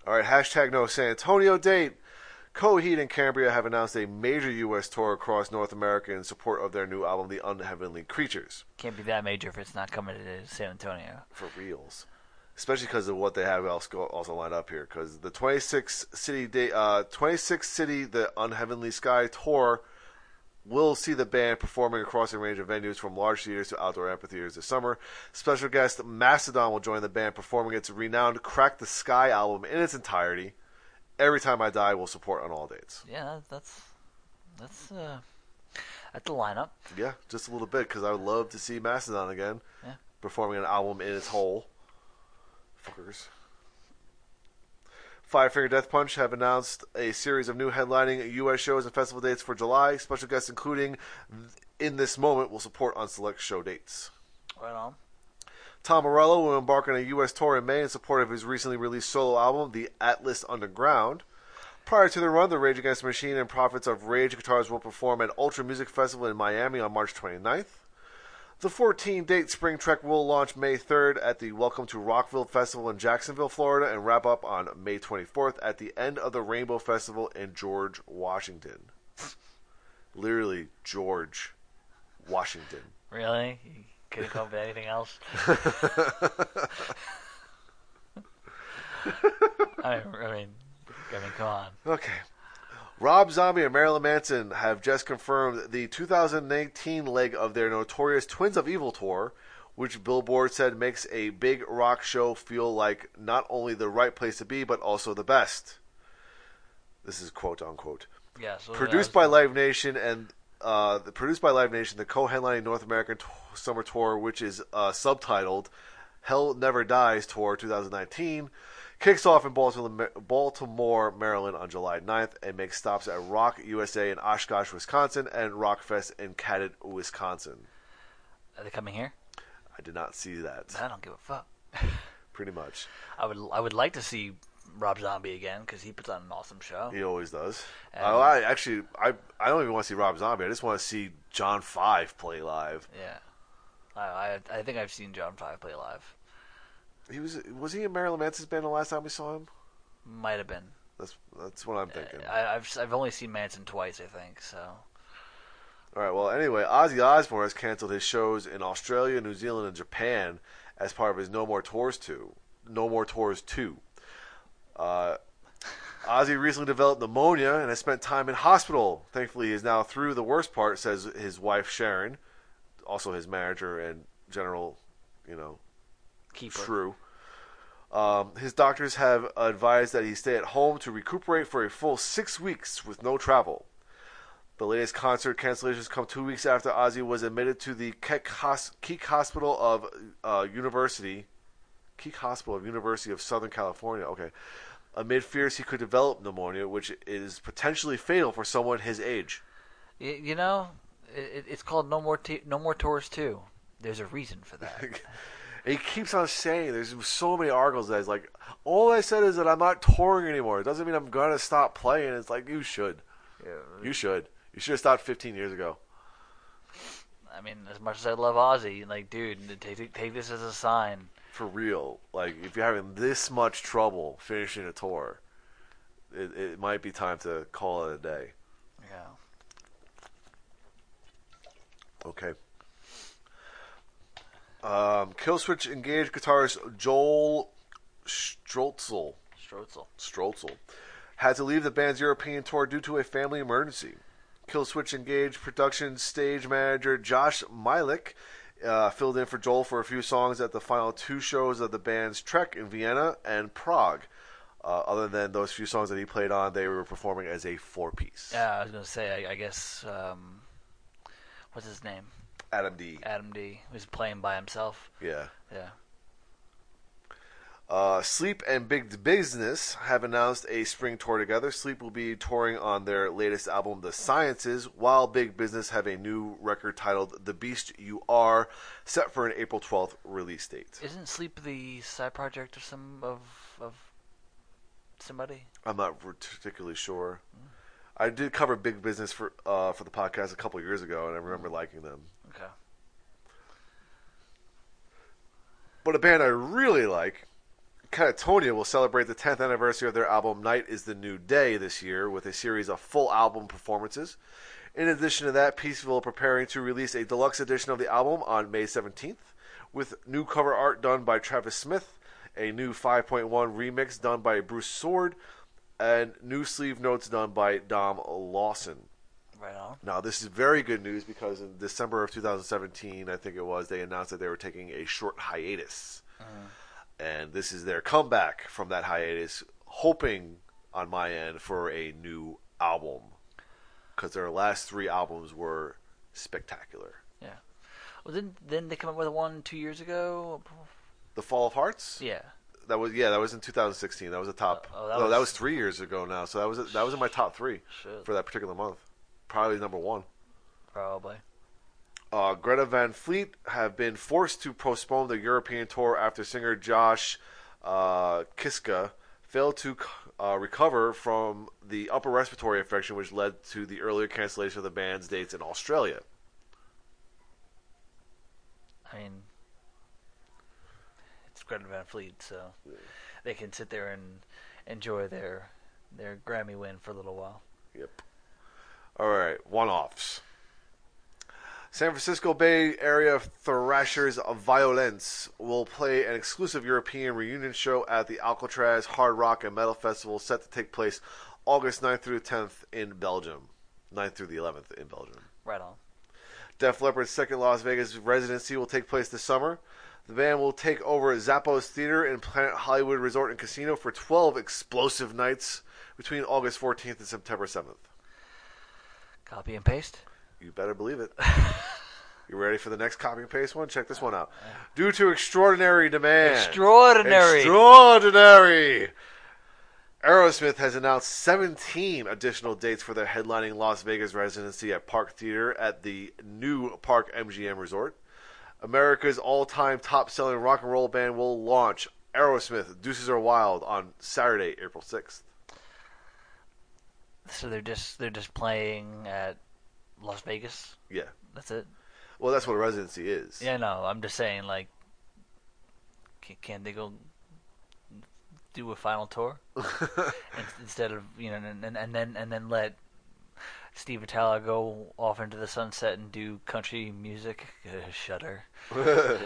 All right, hashtag no San Antonio date. Coheed and Cambria have announced a major U.S. tour across North America in support of their new album, The Unheavenly Creatures. Can't be that major if it's not coming to San Antonio. For reals. Especially because of what they have else also lined up here. Because the 26 city day, uh, 26 city, The Unheavenly Skye tour will see the band performing across a range of venues from large theaters to outdoor amphitheaters this summer. Special guest Mastodon will join the band performing its renowned Crack the Skye album in its entirety. Every Time I Die will support on all dates. Yeah, that's that's uh that's the lineup. Yeah, just a little bit because I would love to see Mastodon again Yeah. performing an album in its whole. Fuckers. Five Finger Death Punch have announced a series of new headlining U.S. shows and festival dates for July. Special guests, including In This Moment, will support on select show dates. Right on. Tom Morello will embark on a U.S. tour in May in support of his recently released solo album, The Atlas Underground. Prior to the run, the Rage Against the Machine and Prophets of Rage Guitars will perform at Ultra Music Festival in Miami on March 29th. The 14 date Spring Trek will launch May 3rd at the Welcome to Rockville Festival in Jacksonville, Florida, and wrap up on May 24th at the end of the Rainbow Festival in George, Washington. Literally, George, Washington. Really? You couldn't come up with anything else? I I mean, I mean, come on. Okay. Rob Zombie and Marilyn Manson have just confirmed the 2019 leg of their notorious Twins of Evil tour, which Billboard said makes a big rock show feel like not only the right place to be, but also the best. This is quote unquote. Yeah. So Produced by Live Nation and uh, the- produced by Live Nation, the co-headlining North American t- summer tour, which is uh, subtitled "Hell Never Dies Tour 2019," kicks off in Baltimore, Baltimore, Maryland on July 9th and makes stops at Rock USA in Oshkosh, Wisconsin, and Rockfest in Cadott, Wisconsin. Are they coming here? I did not see that. I don't give a fuck. Pretty much, I would I would like to see Rob Zombie again because he puts on an awesome show. he always does. And- Oh, I actually, I, I don't even want to see Rob Zombie. I just want to see John Five play live. Yeah. I, I I think I've seen John Five play live. He was was he in Marilyn Manson's band the last time we saw him? Might have been. That's that's what I'm thinking. I, I've I've only seen Manson twice, I think. So All right. Well, anyway, Ozzy Osbourne has canceled his shows in Australia, New Zealand, and Japan as part of his No More Tours two. No More Tours two. Uh, Ozzy recently developed pneumonia and has spent time in hospital. Thankfully, he is now through the worst part, says his wife Sharon, also his manager and general, you know, keeper. True. Um, his doctors have advised that he stay at home to recuperate for a full six weeks with no travel. The latest concert cancellations come two weeks after Ozzy was admitted to the Keck, Hos- Keek Hospital of uh, University, Keek Hospital of University of Southern California. Okay, amid fears he could develop pneumonia, which is potentially fatal for someone his age. You know, it, it's called No More T- No More Tours Two. There's a reason for that. And he keeps on saying there's so many articles that he's like, all I said is that I'm not touring anymore. It doesn't mean I'm gonna stop playing. It's like you should. Yeah. You should. You should have stopped 15 years ago. I mean, as much as I love Ozzy, like, dude, take take this as a sign. For real. Like if you're having this much trouble finishing a tour, it, it might be time to call it a day. Yeah. Okay. Um, Killswitch engaged guitarist Joel Stroetzel. Stroetzel. Stroetzel, had to leave the band's European tour due to a family emergency. Killswitch Engage production stage manager Josh Milik uh, filled in for Joel for a few songs at the final two shows of the band's Trek in Vienna and Prague. Uh, other than those few songs that he played on, they were performing as a four piece. Yeah, I was gonna say. I, I guess. Um, what's his name? Adam D. Adam D. Was playing by himself. Yeah. Yeah. Uh, Sleep and Big Business have announced a spring tour together. Sleep will be touring on their latest album, The Sciences, while Big Business have a new record titled The Beast You Are, set for an April 12th release date. Isn't Sleep the side project of some of of somebody? I'm not particularly sure. I did cover Big Business for uh, for the podcast a couple years ago, and I remember liking them. Okay. But a band I really like, Katatonia, will celebrate the 10th anniversary of their album Night is the New Day this year with a series of full album performances. In addition to that, Peaceville preparing to release a deluxe edition of the album on May 17th with new cover art done by Travis Smith, a new 5.1 remix done by Bruce Soord, and new sleeve notes done by Dom Lawson. Right on. Now, this is very good news because in December of 2017, I think it was, they announced that they were taking a short hiatus. Mm. And this is their comeback from that hiatus, hoping on my end for a new album. Because their last three albums were spectacular. Yeah. Well, didn't didn't they come up with one two years ago? The Fall of Hearts? Yeah. That was yeah, that was in 2016. That was a top. Oh, oh, that no, that was- was three years ago now. So that was that was in my top three Shit. for that particular month. Probably number one. Probably. uh, Greta Van Fleet have been forced to postpone the European tour after singer Josh uh, Kiszka failed to uh, recover from the upper respiratory infection, which led to the earlier cancellation of the band's dates in Australia. I mean, it's Greta Van Fleet, so they can sit there and enjoy their their Grammy win for a little while. Yep. All right, one-offs. San Francisco Bay Area Thrashers of Violence will play an exclusive European reunion show at the Alcatraz Hard Rock and Metal Festival set to take place August 9th through the 10th in Belgium. 9th through the 11th in Belgium. Right on. Def Leppard's second Las Vegas residency will take place this summer. The band will take over Zappos Theater and Planet Hollywood Resort and Casino for 12 explosive nights between August 14th and September 7th. Copy and paste. You better believe it. you ready for the next copy and paste one? Check this one out. Due to extraordinary demand. Extraordinary. Extraordinary. Aerosmith has announced 17 additional dates for their headlining Las Vegas residency at Park Theater at the new Park MGM Resort. America's all-time top-selling rock and roll band will launch Aerosmith Deuces Are Wild on Saturday, April 6th. So they're just they're just playing at Las Vegas. Yeah. That's it. Well, that's what a residency is. Yeah, no, I'm just saying like, can, can they go do a final tour instead of you know and, and, and then and then let Steve Vitale go off into the sunset and do country music? Uh, shudder.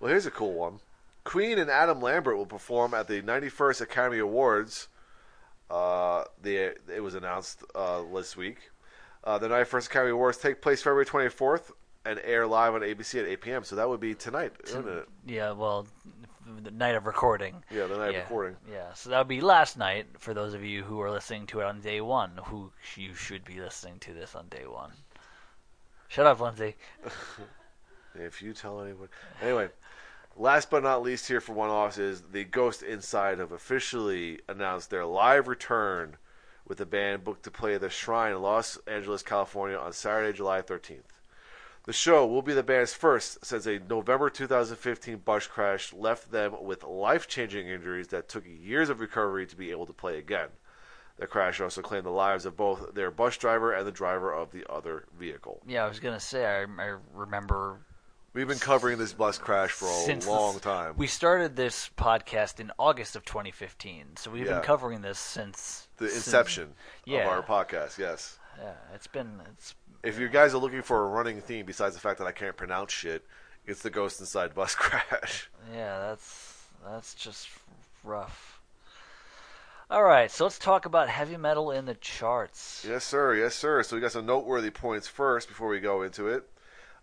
Well, here's a cool one. Queen and Adam Lambert will perform at the 91st Academy Awards. Uh, the it was announced uh, this week. Uh, the 91st Academy Awards take place February 24th and air live on ABC at 8 p.m. So that would be tonight, isn't it? Yeah, well, the night of recording. Yeah, the night yeah, of recording. Yeah, so that would be last night for those of you who are listening to it on day one, who you should be listening to this on day one. Shut up, Lindsay. If you tell anyone. Anyway, last but not least here for one offs is the Ghost Inside have officially announced their live return with the band booked to play the Shrine in Los Angeles, California on Saturday, July 13th. The show will be the band's first since a November 2015 bus crash left them with life changing injuries that took years of recovery to be able to play again. The crash also claimed the lives of both their bus driver and the driver of the other vehicle. Yeah, I was gonna say I, I remember We've been covering this bus crash for a since long time. We started this podcast in August of 2015, so we've Yeah. been covering this since the since- inception Yeah. of our podcast, yes. Yeah, it's been it's If you guys are looking for a running theme besides the fact that I can't pronounce shit, it's the Ghost Inside bus crash. yeah that's that's just rough. All right, so let's talk about heavy metal in the charts. Yes, sir. Yes, sir. So we got some noteworthy points first before we go into it.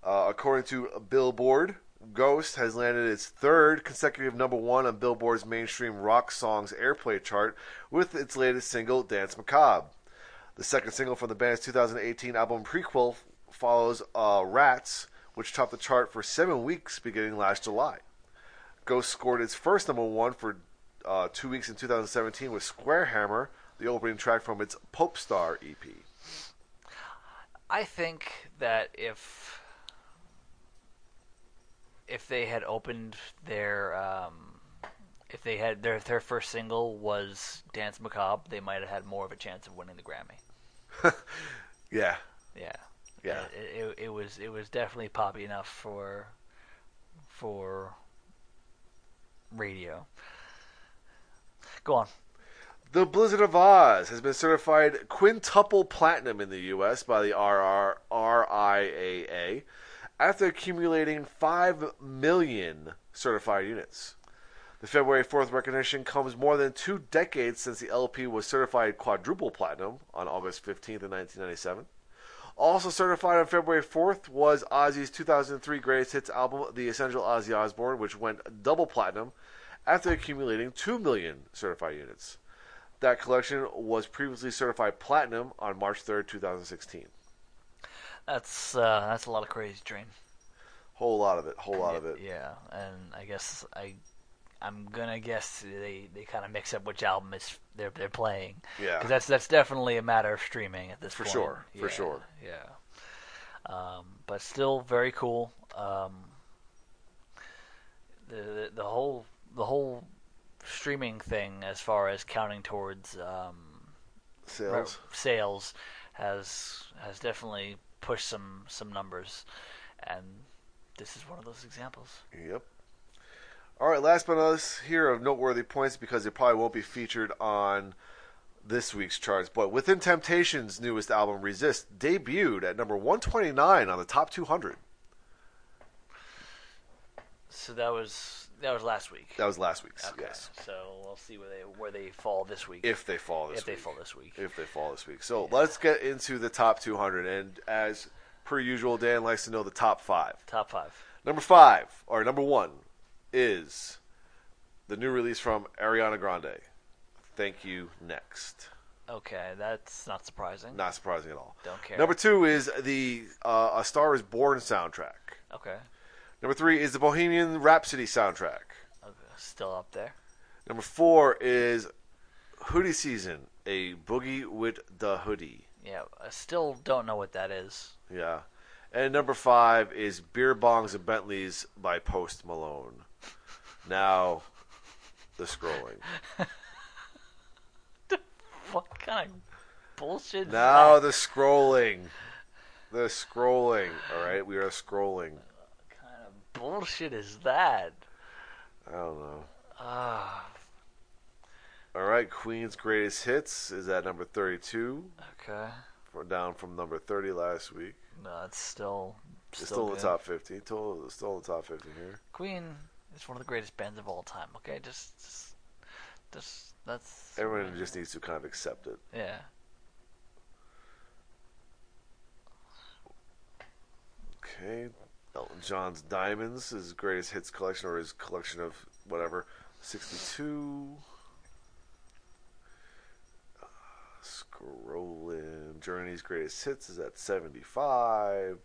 Uh, according to Billboard, Ghost has landed its third consecutive number one on Billboard's mainstream rock songs airplay chart with its latest single, Dance Macabre. The second single from the band's 2018 album Prequelle follows uh, Rats, which topped the chart for seven weeks beginning last July. Ghost scored its first number one for uh, two weeks in 2017 with Square Hammer, the opening track from its Popestar EP. I think that if if they had opened their um, if they had their their first single was Dance Macabre, they might have had more of a chance of winning the Grammy. Yeah, Yeah, Yeah. It, it, it was it was definitely poppy enough for for radio. Go on. The Blizzard of Ozz has been certified quintuple platinum in the U.S. by the RR, RIAA after accumulating 5 million certified units. The February 4th recognition comes more than two decades since the LP was certified quadruple platinum on August 15th of 1997. Also certified on February 4th was Ozzy's 2003 greatest hits album, The Essential Ozzy Osbourne, which went double platinum after accumulating 2 million certified units. That collection was previously certified platinum on March 3rd, 2016. That's uh, that's a lot of crazy train. Whole lot of it, whole lot of it. Yeah, and I guess I I'm gonna guess they, they kind of mix up which album is they're they're playing. Yeah. because that's that's definitely a matter of streaming at this For point. sure, for sure. Yeah, um, but still very cool. Um, the, the the whole the whole streaming thing, as far as counting towards um, re- Sales. sales, has has definitely pushed some some numbers, and this is one of those examples. Yep. All right, last but not least, here of noteworthy points because it probably won't be featured on this week's charts. But Within Temptation's newest album, Resist, debuted at number 129 on the top 200. So that was that was last week. That was last week's. Okay. Yes. So we'll see where they where they fall this week. If they fall this If they fall this week. If they fall this week. So let's get into the top 200. And as per usual, Dan likes to know the top five. Top five. Number five, or number one, is the new release from Ariana Grande. Thank you, next. Okay, that's not surprising. Not surprising at all. Don't care. Number two is the uh, A Star Is Born soundtrack. Okay. Number three is the Bohemian Rhapsody soundtrack. okay. Still up there. Number four is Hoodie Season, a boogie with the hoodie. Yeah. I still don't know what that is. Yeah. And number five is Beer Bongs and Bentleys by Post Malone. Now, the scrolling. What kind of bullshit? is Now the scrolling. The scrolling. All right, we are scrolling. What kind of bullshit is that? I don't know. Ah. All right, Queen's Greatest Hits is at number 32, okay. for- down from number 30 last week. No, it's still It's still in the top 50. Still, still in the top 50 here. Queen is one of the greatest bands of all time. Okay, just, just, just that's Everyone just needs to kind of accept it. yeah. Okay. Elton John's Diamonds, his greatest hits collection, or his collection of whatever, 62. Uh, Scrolling. Journey's greatest hits is at 75.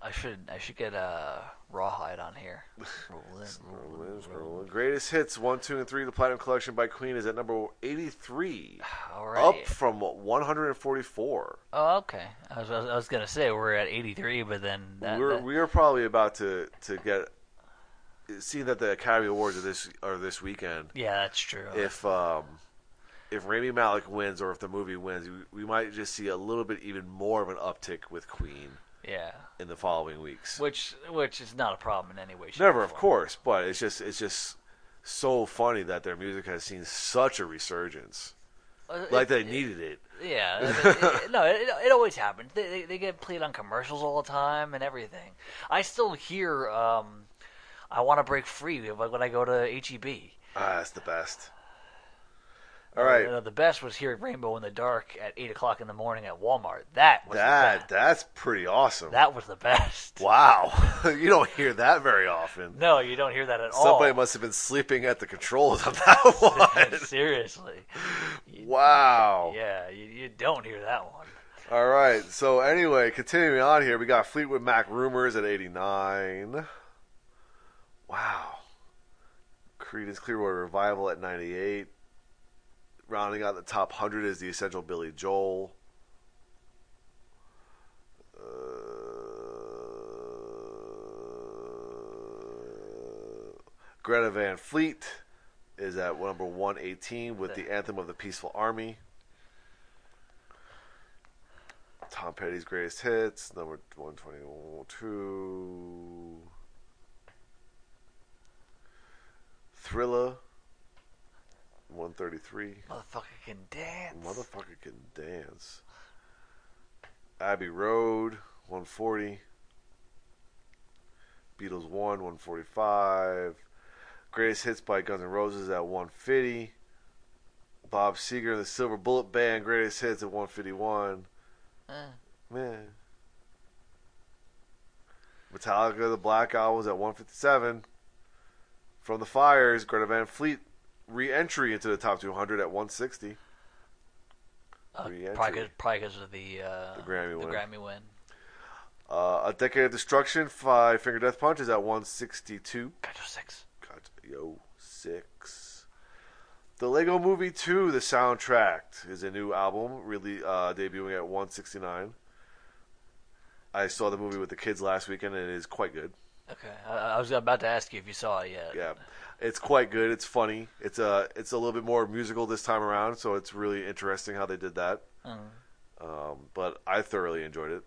I should I should get a rawhide on here. Roll in, roll in, roll in. Greatest hits 1, 2, and 3. The Platinum Collection by Queen is at number 83. All right. Up from 144. Oh, okay. I was, I was I was gonna say we're at 83, but then that, we're that- we are probably about to to get seeing that the Academy Awards are this are this weekend. yeah, that's true. If um if Rami Malek wins or if the movie wins, we, we might just see a little bit even more of an uptick with Queen yeah, in the following weeks. which which is not a problem in any way. shape, Never, of course, but it's just it's just so funny that their music has seen such a resurgence. Uh, Like it- they needed it. Yeah, I mean, it, no, it, it always happens. They, they, they get played on commercials all the time and everything. I still hear um, "I Want to Break Free" when I go to HEB. Ah, that's the best. All right. The best was hearing Rainbow in the Dark at eight o'clock in the morning at Walmart. That was That the best. that's pretty awesome. That was the best. wow, you don't hear that very often. No, you don't hear that at Somebody all. Somebody must have been sleeping at the controls on that one. Seriously. wow. Yeah, you, you don't hear that one. All right. So anyway, continuing on here, we got Fleetwood Mac rumors at 89. Wow. Creedence Clearwater Revival at 98. Rounding out the top 100 is the Essential Billy Joel. Uh, Greta Van Fleet is at number 118 with the Anthem of the Peaceful Army. Tom Petty's greatest hits, number 122. Thriller, 133. Motherfucker can dance. Motherfucker can dance. Abbey Road, 140. Beatles 1, 145. Greatest hits by Guns N' Roses at 150. Bob Seger and the Silver Bullet Band, greatest hits at 151. Eh. Man. Metallica, the Black was at 157. From the Fires, Greta Van Fleet re-entry into the top 200 at 160. Uh, Re-entry. probably, cause, of the, uh, The Grammy win. Grammy win. Uh, a Decade of Destruction, Five Finger Death Punch is at 162. Gotcha six. God, yo, six. The Lego Movie 2, the soundtrack, is a new album, really uh, debuting at 169. I saw the movie with the kids last weekend, and it is quite good. Okay, I, I was about to ask you if you saw it yet. Yeah, it's quite good. It's funny. It's a it's a little bit more musical this time around, so it's really interesting how they did that. Mm. Um, but I thoroughly enjoyed it.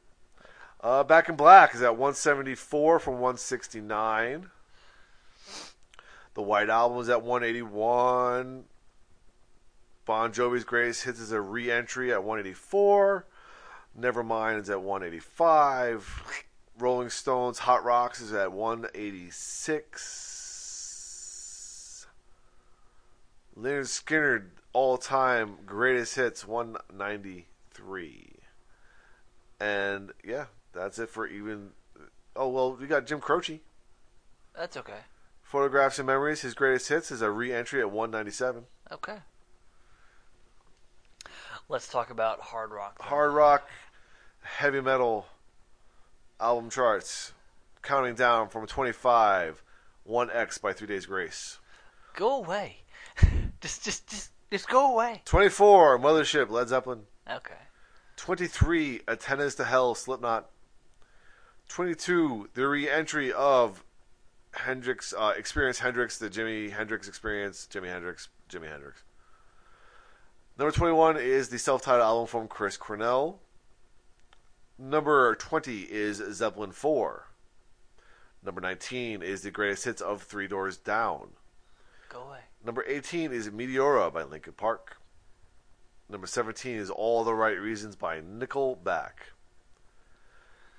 Uh, Back in Black is at 174 from 169. The White Album is at 181. Bon Jovi's Grace Hits is a re-entry at 184. Nevermind is at 185. Rolling Stones Hot Rocks is at 186. Lynyrd Skynyrd all time greatest hits 193. And yeah, that's it for even. Oh well, we got Jim Croce. That's okay. Photographs and Memories, his greatest hits is a re-entry at 197. Okay. Let's talk about hard rock. then. Hard rock, heavy metal album charts, counting down from 25, One-X by Three Days Grace. Go away. Just, just, just, just go away. 24, Mothership, Led Zeppelin. Okay. 23, Antennas to Hell, Slipknot. 22, the re-entry of Hendrix, uh, Experience Hendrix, the Jimi Hendrix Experience, Jimi Hendrix, Jimi Hendrix. Number 21 is the self-titled album from Chris Cornell. Number 20 is Zeppelin 4. Number 19 is the greatest hits of Three Doors Down. Go away. Number 18 is Meteora by Linkin Park. Number 17 is All the Right Reasons by Nickelback.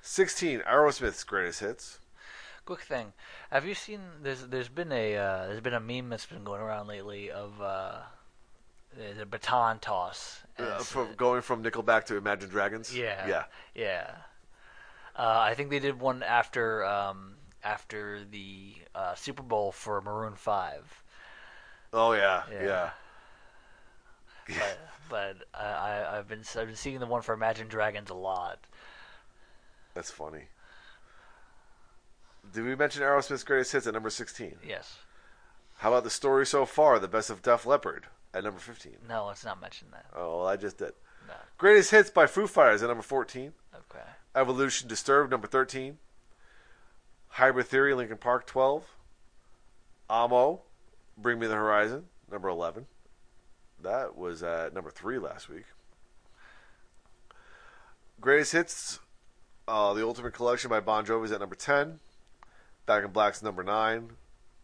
16, Aerosmith's greatest hits. Quick thing. Have you seen? There's, there's been a, uh, there's been a meme that's been going around lately of uh, the baton toss. Uh, from going from Nickelback to Imagine Dragons. Yeah. Yeah. Yeah. Uh, I think they did one after um, after the uh, Super Bowl for Maroon Five. Oh yeah. Yeah. Yeah. But but I, I I've been I've been seeing the one for Imagine Dragons a lot. That's funny. Did we mention Aerosmith's greatest hits at number 16? Yes. How about the story so far, the best of Def Leppard at number 15? No, let's not mention that. Oh, well, I just did. No. Greatest hits by Foo Fighters at number 14. Okay. Evolution Disturbed, number 13. Hybrid Theory, Linkin Park, 12. Amo, Bring Me the Horizon, number 11. That was at number 3 last week. Greatest Hits, uh, The Ultimate Collection by Bon Jovi is at number 10. Back in Black's number 9.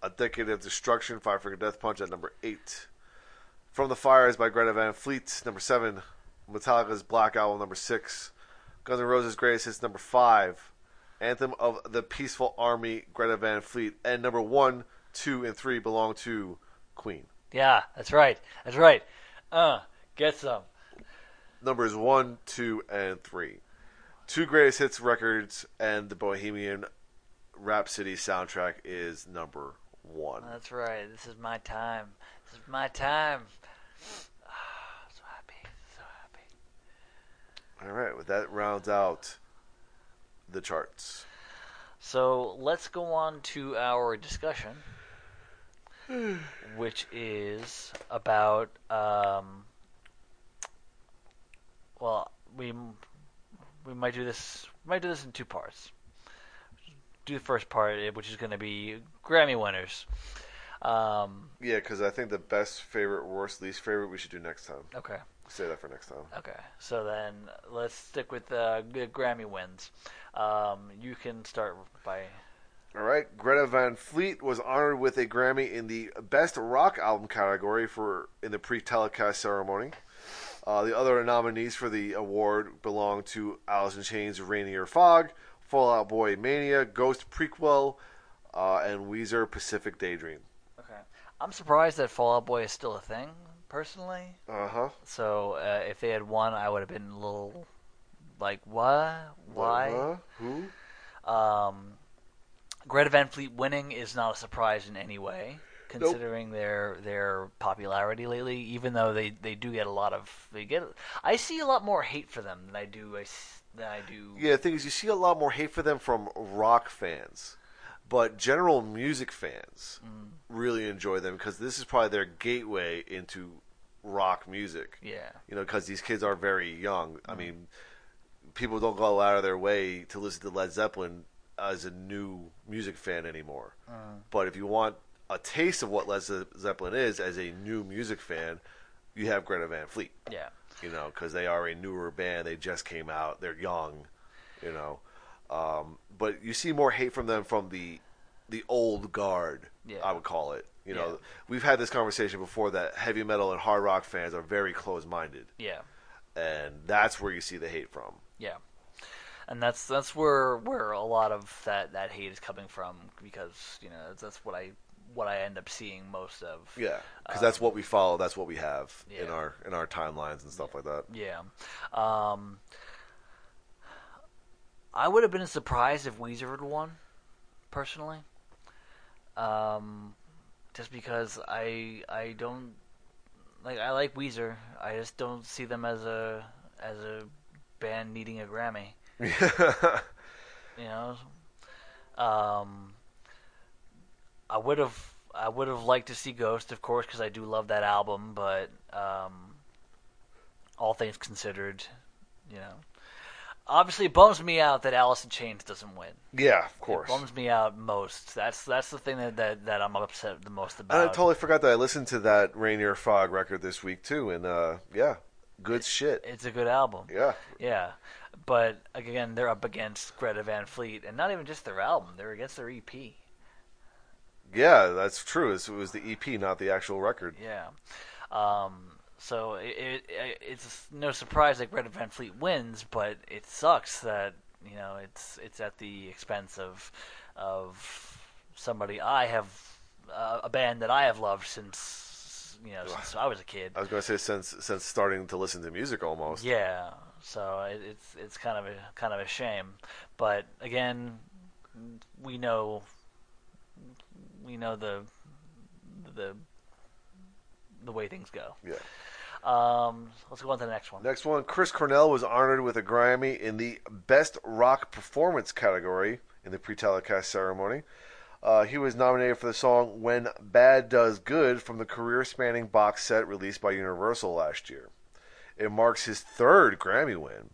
A Decade of Destruction, Five Finger Death Punch at number 8. From the Fires by Greta Van Fleet, number 7. Metallica's Black Album, number 6. Guns N' Roses' Greatest Hits, number 5. Anthem of the Peaceful Army, Greta Van Fleet. And number 1, 2, and 3 belong to Queen. Yeah, that's right. That's right. Uh, get some. Numbers one, two, and three. Two greatest hits records and the Bohemian Rhapsody soundtrack is number one. That's right. This is my time. This is my time. So happy. So happy. All right, well, that rounds out the charts. So let's go on to our discussion, which is about. Um, well, we we might do this might do this in two parts. Do the first part, eh, which is going to be Grammy winners. Um, Yeah, because I think the best, favorite, worst, least favorite we should do next time. okay. Say that for next time. Okay, so then let's stick with the Grammy wins. Um, you can start by. All right, Greta Van Fleet was honored with a Grammy in the Best Rock Album category for in the pre-telecast ceremony. Uh, the other nominees for the award belong to Alice in Chains' Rainier Fog, Fall Out Boy Mania, Ghost Prequel, uh, and Weezer Pacific Daydream. Okay, I'm surprised that Fall Out Boy is still a thing, personally. Uh huh. So uh, if they had won, I would have been a little like, what? Why? Who? Um, Greta Van Fleet winning is not a surprise in any way, considering their their popularity lately. Even though they, they do get a lot of they get, I see a lot more hate for them than I do I than I do. Yeah, the thing is, you see a lot more hate for them from rock fans, but general music fans mm. really enjoy them because this is probably their gateway into rock music. Yeah. You know, because these kids are very young. I mm. mean, people don't go out of their way to listen to Led Zeppelin as a new music fan anymore. But if you want a taste of what Led Zeppelin is as a new music fan, you have Greta Van Fleet Yeah. you know, because they are a newer band. They just came out. They're young, you know. Um, but you see more hate from them from the the old guard. Yeah. I would call it. You know, Yeah. we've had this conversation before that heavy metal and hard rock fans are very close minded, Yeah. and that's where you see the hate from. Yeah, and that's that's where where a lot of that that hate is coming from because you know that's, that's what I what I end up seeing most of. Yeah, because that's what we follow. That's what we have in our in our timelines and stuff like that. Yeah. Um, I would have been surprised if Weezer had won, personally. Um, just because I I don't like I like Weezer. I just don't see them as a as a band needing a Grammy. You know. Um, I would have I would have liked to see Ghost, of course, because I do love that album. But um, all things considered, you know, obviously it bums me out that Alice in Chains doesn't win. yeah, of course. It bums me out most. That's that's the thing that that, that I'm upset the most And I totally forgot that I listened to that Rainier Fog record this week too, and uh, yeah, good shit. it's a good album. Yeah, Yeah, but again, they're up against Greta Van Fleet, and not even just their album; they're against their EP. Yeah, that's true. It was the EP, not the actual record. Yeah. Um, so it, it, it's no surprise that Greta Van Fleet wins, but it sucks that you know it's it's at the expense of of somebody I have uh, a band that I have loved since you know since I was a kid. I was going to say since since starting to listen to music almost. Yeah, so it, it's it's kind of a kind of a shame, but again, we know we know the the the way things go. Yeah. Um, let's go on to the next one. Next one, Chris Cornell was honored with a Grammy in the Best Rock Performance category in the pre-telecast ceremony. Uh, he was nominated for the song "When Bad Does Good" from the career-spanning box set released by Universal last year. It marks his third Grammy win.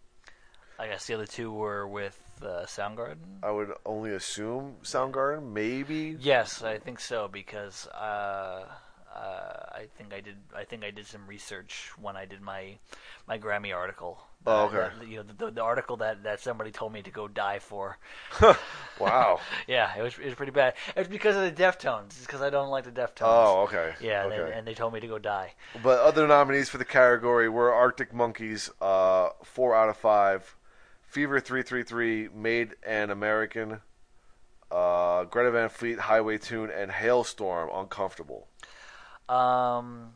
I guess the other two were with uh, Soundgarden. I would only assume Soundgarden, maybe. Yes, I think so because uh, uh, I think I did. I think I did some research when I did my my Grammy article. Oh, Uh, okay. you know, the, the article that, that somebody told me to go die for. Wow. Yeah, it was it was pretty bad. It's because of the Deftones. It's because I don't like the Deftones. oh, okay. Yeah, and, they, and they told me to go die. But other nominees for the category were Arctic Monkeys, uh, four out of five, Fever three three three, Made an American, uh, Greta Van Fleet, Highway Tune, and Halestorm, Uncomfortable. Um,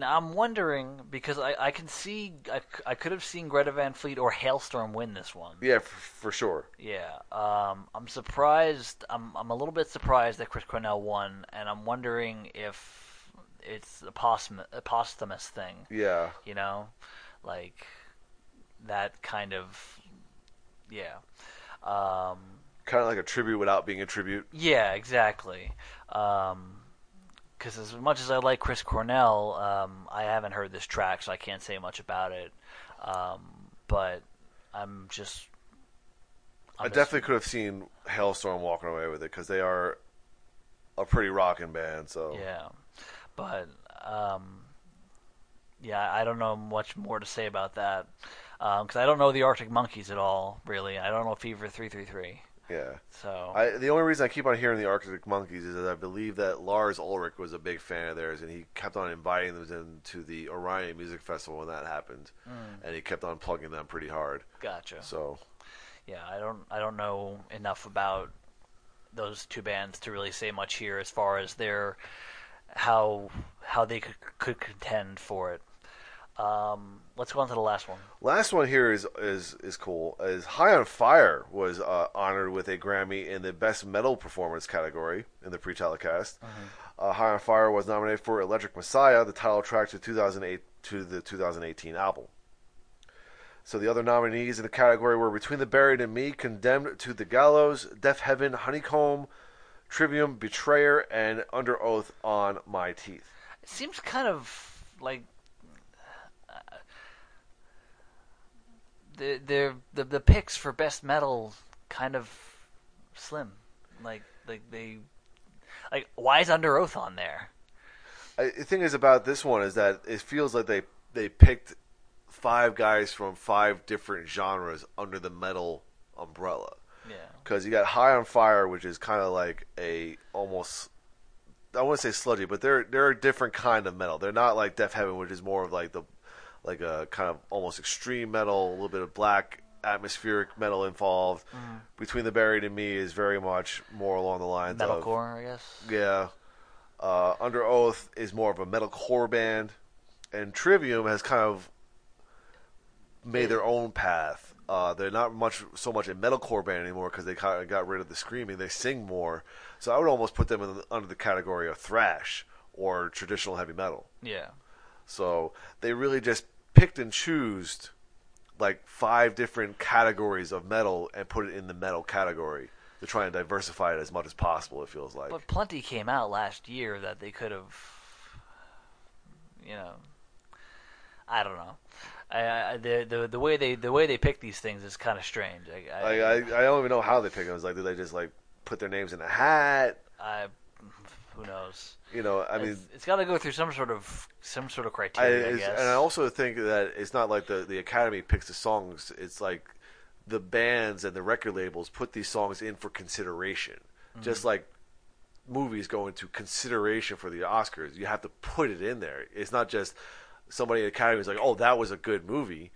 Now I'm wondering because I, I can see I, I could have seen Greta Van Fleet or Halestorm win this one. Yeah, for, for sure. Yeah. Um, I'm surprised. I'm I'm a little bit surprised that Chris Cornell won, and I'm wondering if it's a posthumous, a posthumous thing. Yeah. You know, like that kind of. Yeah. Um, Kind of like a tribute without being a tribute. yeah, exactly. Because as much as I like Chris Cornell, um, I haven't heard this track, so I can't say much about it. Um, but I'm just. I I'm just- definitely could have seen Halestorm walking away with it because they are a pretty rocking band. So Yeah, but um, yeah, I don't know much more to say about that because I don't know the Arctic Monkeys at all. Really, I don't know Fever three three three. Yeah. So I, the only reason I keep on hearing the Arctic Monkeys is that I believe that Lars Ulrich was a big fan of theirs, and he kept on inviting them into the Orion Music Festival when that happened, hmm. and he kept on plugging them pretty hard. gotcha. So Yeah, I don't I don't know enough about those two bands to really say much here as far as their how how they could, could contend for it. Um, let's go on to the last one. last one here is is is cool. Is High on Fire was uh, honored with a Grammy in the Best Metal Performance category in the pre-telecast. Uh, High on Fire was nominated for Electric Messiah, the title track to 2008 to the 2018 album. So the other nominees in the category were Between the Buried and Me, Condemned to the Gallows, Deafheaven, Honeycomb, Trivium, Betrayer, and Underoath on My Teeth. It seems kind of like the the the the picks for best metal kind of slim. Like like they like why is Underoath on there? I, the thing is about this one is that it feels like they they picked five guys from five different genres under the metal umbrella. Yeah. Because you got High on Fire, which is kind of like a almost I wouldn't say sludgy, but they're they're a different kind of metal. They're not like Deafheaven, which is more of like the like a kind of almost extreme metal, a little bit of black atmospheric metal involved. Between the Buried and Me is very much more along the lines of Metalcore, I guess. yeah. Uh, Underoath is more of a metalcore band, and Trivium has kind of made their own path. Uh, they're not much so much a metalcore band anymore because they kind of got rid of the screaming. They sing more, so I would almost put them in the, under the category of thrash or traditional heavy metal. Yeah. So they really just picked and chose like five different categories of metal and put it in the metal category to try and diversify it as much as possible. It feels like. But plenty came out last year that they could have, you know, I don't know. I, I the, the the way they the way they pick these things is kind of strange. I, I, I, I don't even know how they pick them. It's like, do they just like put their names in a hat? I- who knows? You know, I mean, it's, it's got to go through some sort of some sort of criteria, I, it's- guess. and I also think that it's not like the the Academy picks the songs. It's like the bands and the record labels put these songs in for consideration, Mm-hmm. just like movies go into consideration for the Oscars. You have to put it in there. It's not just somebody at the Academy is like, "Oh, that was a good movie.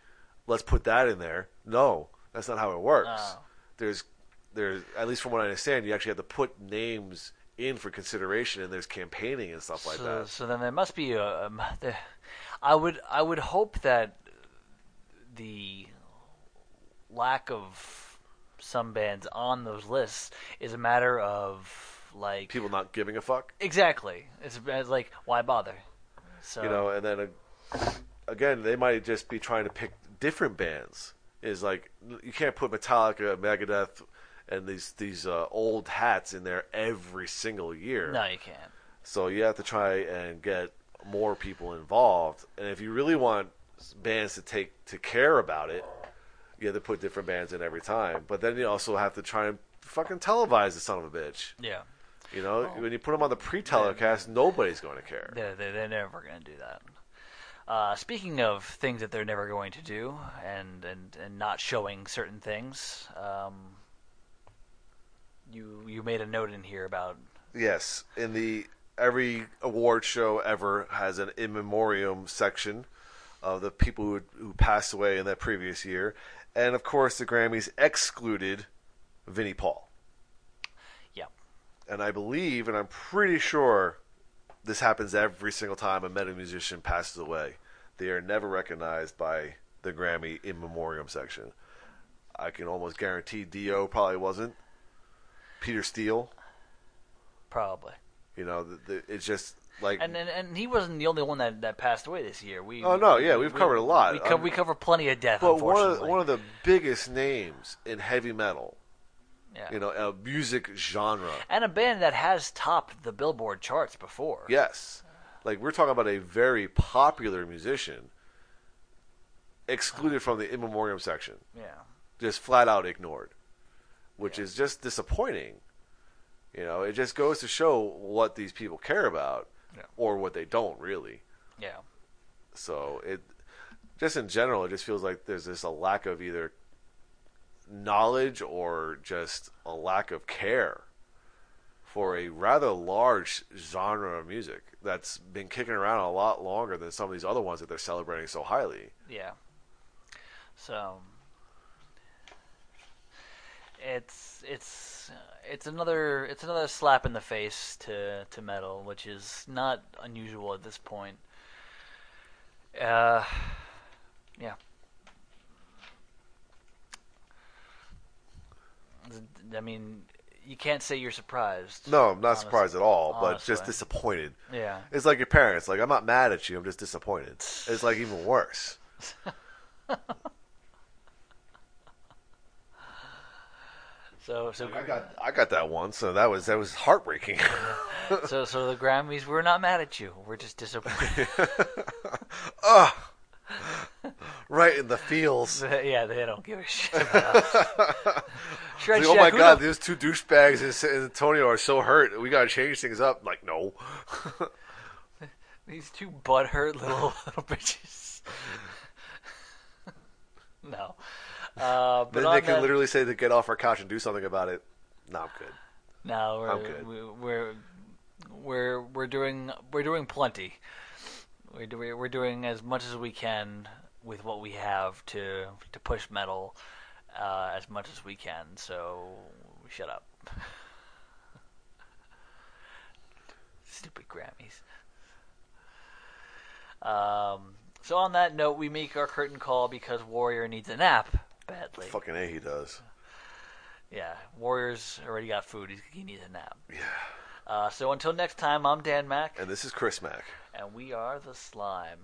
Let's put that in there." No, that's not how it works. No. There's there's at least from what I understand, you actually have to put names in for consideration, and there's campaigning and stuff like so, that. so then there must be a. Um, there, I would I would hope that the lack of some bands on those lists is a matter of like People not giving a fuck. exactly. It's, it's like why bother? So you know, and then uh, again, they might just be trying to pick different bands. Is like you can't put Metallica, Megadeth, and these these uh, old hats in there every single year. no, you can't. So you have to try and get more people involved. And if you really want bands to take to care about it, you have to put different bands in every time. But then you also have to try and fucking televise the son of a bitch. Yeah, You know, when you put them on the pre-telecast, nobody's going to care. they're they're, they're never going to do that. Uh, speaking of things that they're never going to do, and and, and not showing certain things, um, you you made a note in here about Yes, in the every award show ever has an in memoriam section of the people who who passed away in that previous year, and of course the Grammys excluded Vinnie Paul. yeah. And I believe, and I'm pretty sure, this happens every single time a metal musician passes away. They are never recognized by the Grammy in memoriam section. I can almost guarantee Dio probably wasn't. Peter Steele, Probably. you know, the, the, it's just like And, and and he wasn't the only one that, that passed away this year. We Oh, no, yeah, we've we- covered a lot. We, co- Um, we cover plenty of death. but one of unfortunately. one of the biggest names in heavy metal, yeah. you know, a music genre. and a band that has topped the Billboard charts before. Yes. Like we're talking about a very popular musician excluded from the in memoriam section. Yeah. Just flat out ignored. Which is just disappointing. You know, it just goes to show what these people care about Yeah. or what they don't really. Yeah. So it just in general it just feels like there's just a lack of either knowledge or just a lack of care for a rather large genre of music that's been kicking around a lot longer than some of these other ones that they're celebrating so highly. Yeah. So it's it's it's another it's another slap in the face to to metal, which is not unusual at this point. Uh, yeah. I mean, you can't say you're surprised. No, I'm not honest- surprised at all, but just disappointed. Yeah. It's like your parents. Like I'm not mad at you. I'm just disappointed. It's like even worse. So so I got I got that one, so that was that was heartbreaking. so so the Grammys, we're not mad at you. We're just disappointed. Ugh. right in the feels. yeah, they don't give a shit about us. Shred Like, oh my god, the- these two douchebags in San Antonio are so hurt. We gotta change things up. Like, no. these two butthurt little little bitches. no. Uh, but then they can that- literally say to get off our couch and do something about it. No, I'm good. No, we're, I'm good. we- We're we're we're doing we're doing plenty. We're doing we're doing as much as we can with what we have to to push metal uh, as much as we can. So shut up. Stupid Grammys. Um, so on that note, we make our curtain call because Warrior needs a nap badly. Fucking A, he does. Yeah. Warriors already got food. He's, he needs a nap. Yeah. Uh, so until next time, I'm Dan Mac. And this is Chris Mac. And we are the Slime.